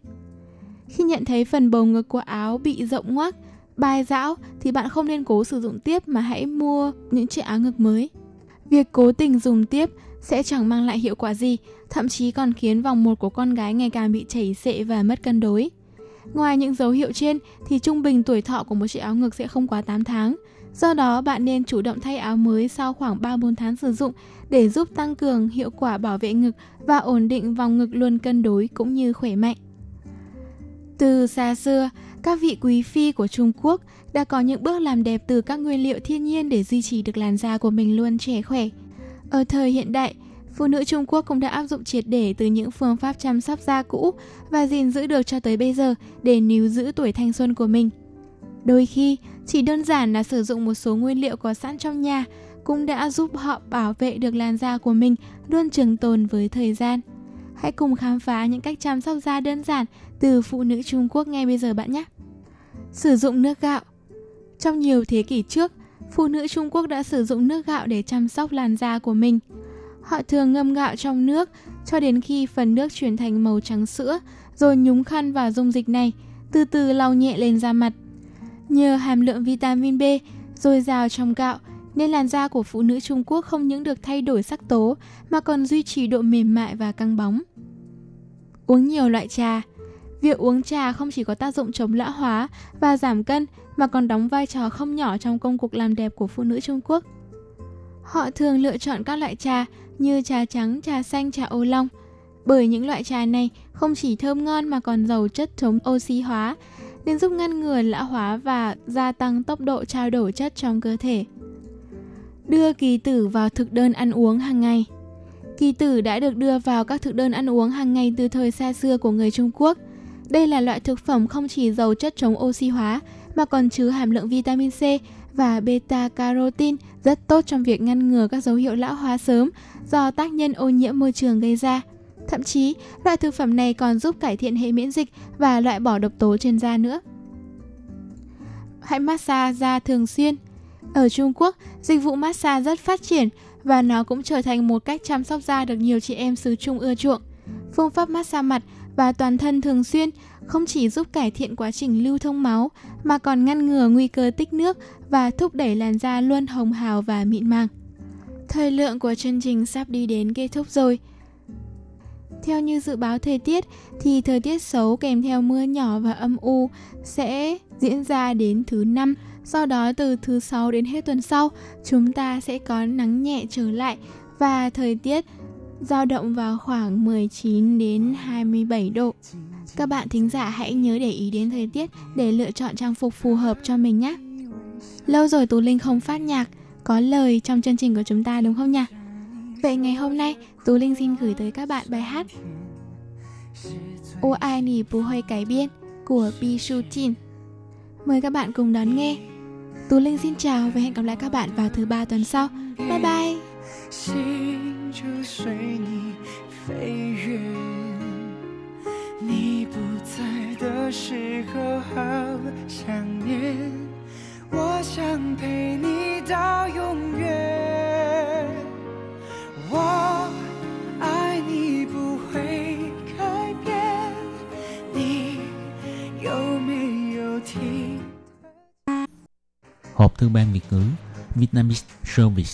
Khi nhận thấy phần bầu ngực của áo bị rộng ngoác, bài dão thì bạn không nên cố sử dụng tiếp mà hãy mua những chiếc áo ngực mới. Việc cố tình dùng tiếp sẽ chẳng mang lại hiệu quả gì, thậm chí còn khiến vòng một của con gái ngày càng bị chảy xệ và mất cân đối. Ngoài những dấu hiệu trên thì trung bình tuổi thọ của một chiếc áo ngực sẽ không quá 8 tháng. Do đó, bạn nên chủ động thay áo mới sau khoảng 3-4 tháng sử dụng để giúp tăng cường hiệu quả bảo vệ ngực và ổn định vòng ngực luôn cân đối cũng như khỏe mạnh. Từ xa xưa, các vị quý phi của Trung Quốc đã có những bước làm đẹp từ các nguyên liệu thiên nhiên để duy trì được làn da của mình luôn trẻ khỏe. Ở thời hiện đại, phụ nữ Trung Quốc cũng đã áp dụng triệt để từ những phương pháp chăm sóc da cũ và gìn giữ được cho tới bây giờ để níu giữ tuổi thanh xuân của mình. Đôi khi, chỉ đơn giản là sử dụng một số nguyên liệu có sẵn trong nhà cũng đã giúp họ bảo vệ được làn da của mình luôn trường tồn với thời gian. Hãy cùng khám phá những cách chăm sóc da đơn giản từ phụ nữ Trung Quốc ngay bây giờ bạn nhé. Sử dụng nước gạo Trong nhiều thế kỷ trước, phụ nữ Trung Quốc đã sử dụng nước gạo để chăm sóc làn da của mình. Họ thường ngâm gạo trong nước cho đến khi phần nước chuyển thành màu trắng sữa, rồi nhúng khăn vào dung dịch này, từ từ lau nhẹ lên da mặt. Nhờ hàm lượng vitamin B dồi dào trong gạo, nên làn da của phụ nữ Trung Quốc không những được thay đổi sắc tố mà còn duy trì độ mềm mại và căng bóng. Uống nhiều loại trà Việc uống trà không chỉ có tác dụng chống lão hóa và giảm cân mà còn đóng vai trò không nhỏ trong công cuộc làm đẹp của phụ nữ Trung Quốc. Họ thường lựa chọn các loại trà như trà trắng, trà xanh, trà ô long. Bởi những loại trà này không chỉ thơm ngon mà còn giàu chất chống oxy hóa, nên giúp ngăn ngừa lão hóa và gia tăng tốc độ trao đổi chất trong cơ thể. Đưa kỳ tử vào thực đơn ăn uống hàng ngày Kỳ tử đã được đưa vào các thực đơn ăn uống hàng ngày từ thời xa xưa của người Trung Quốc. Đây là loại thực phẩm không chỉ giàu chất chống oxy hóa mà còn chứa hàm lượng vitamin C và beta carotin rất tốt trong việc ngăn ngừa các dấu hiệu lão hóa sớm do tác nhân ô nhiễm môi trường gây ra. Thậm chí, loại thực phẩm này còn giúp cải thiện hệ miễn dịch và loại bỏ độc tố trên da nữa. Hãy massage da thường xuyên. Ở Trung Quốc, dịch vụ massage rất phát triển và nó cũng trở thành một cách chăm sóc da được nhiều chị em xứ Trung ưa chuộng. Phương pháp massage mặt và toàn thân thường xuyên không chỉ giúp cải thiện quá trình lưu thông máu mà còn ngăn ngừa nguy cơ tích nước và thúc đẩy làn da luôn hồng hào và mịn màng. Thời lượng của chương trình sắp đi đến kết thúc rồi. Theo như dự báo thời tiết thì thời tiết xấu kèm theo mưa nhỏ và âm u sẽ diễn ra đến thứ năm. Sau đó từ thứ sáu đến hết tuần sau, chúng ta sẽ có nắng nhẹ trở lại và thời tiết dao động vào khoảng 19 đến 27 độ. Các bạn thính giả hãy nhớ để ý đến thời tiết để lựa chọn trang phục phù hợp cho mình nhé. Lâu rồi Tú Linh không phát nhạc, có lời trong chương trình của chúng ta đúng không nhỉ? Vậy ngày hôm nay, Tú Linh xin gửi tới các bạn bài hát Ô ai nì bù hơi cái biên của Bi Su Jin. Mời các bạn cùng đón nghe. Tú Linh xin chào và hẹn gặp lại các bạn vào thứ ba tuần sau. Bye bye! 心就随你飞远。你不在的时候好想念，我想陪你到永远。我爱你不会改变，你有没有听？Hộp thư ban Việt ngữ Vietnamese Service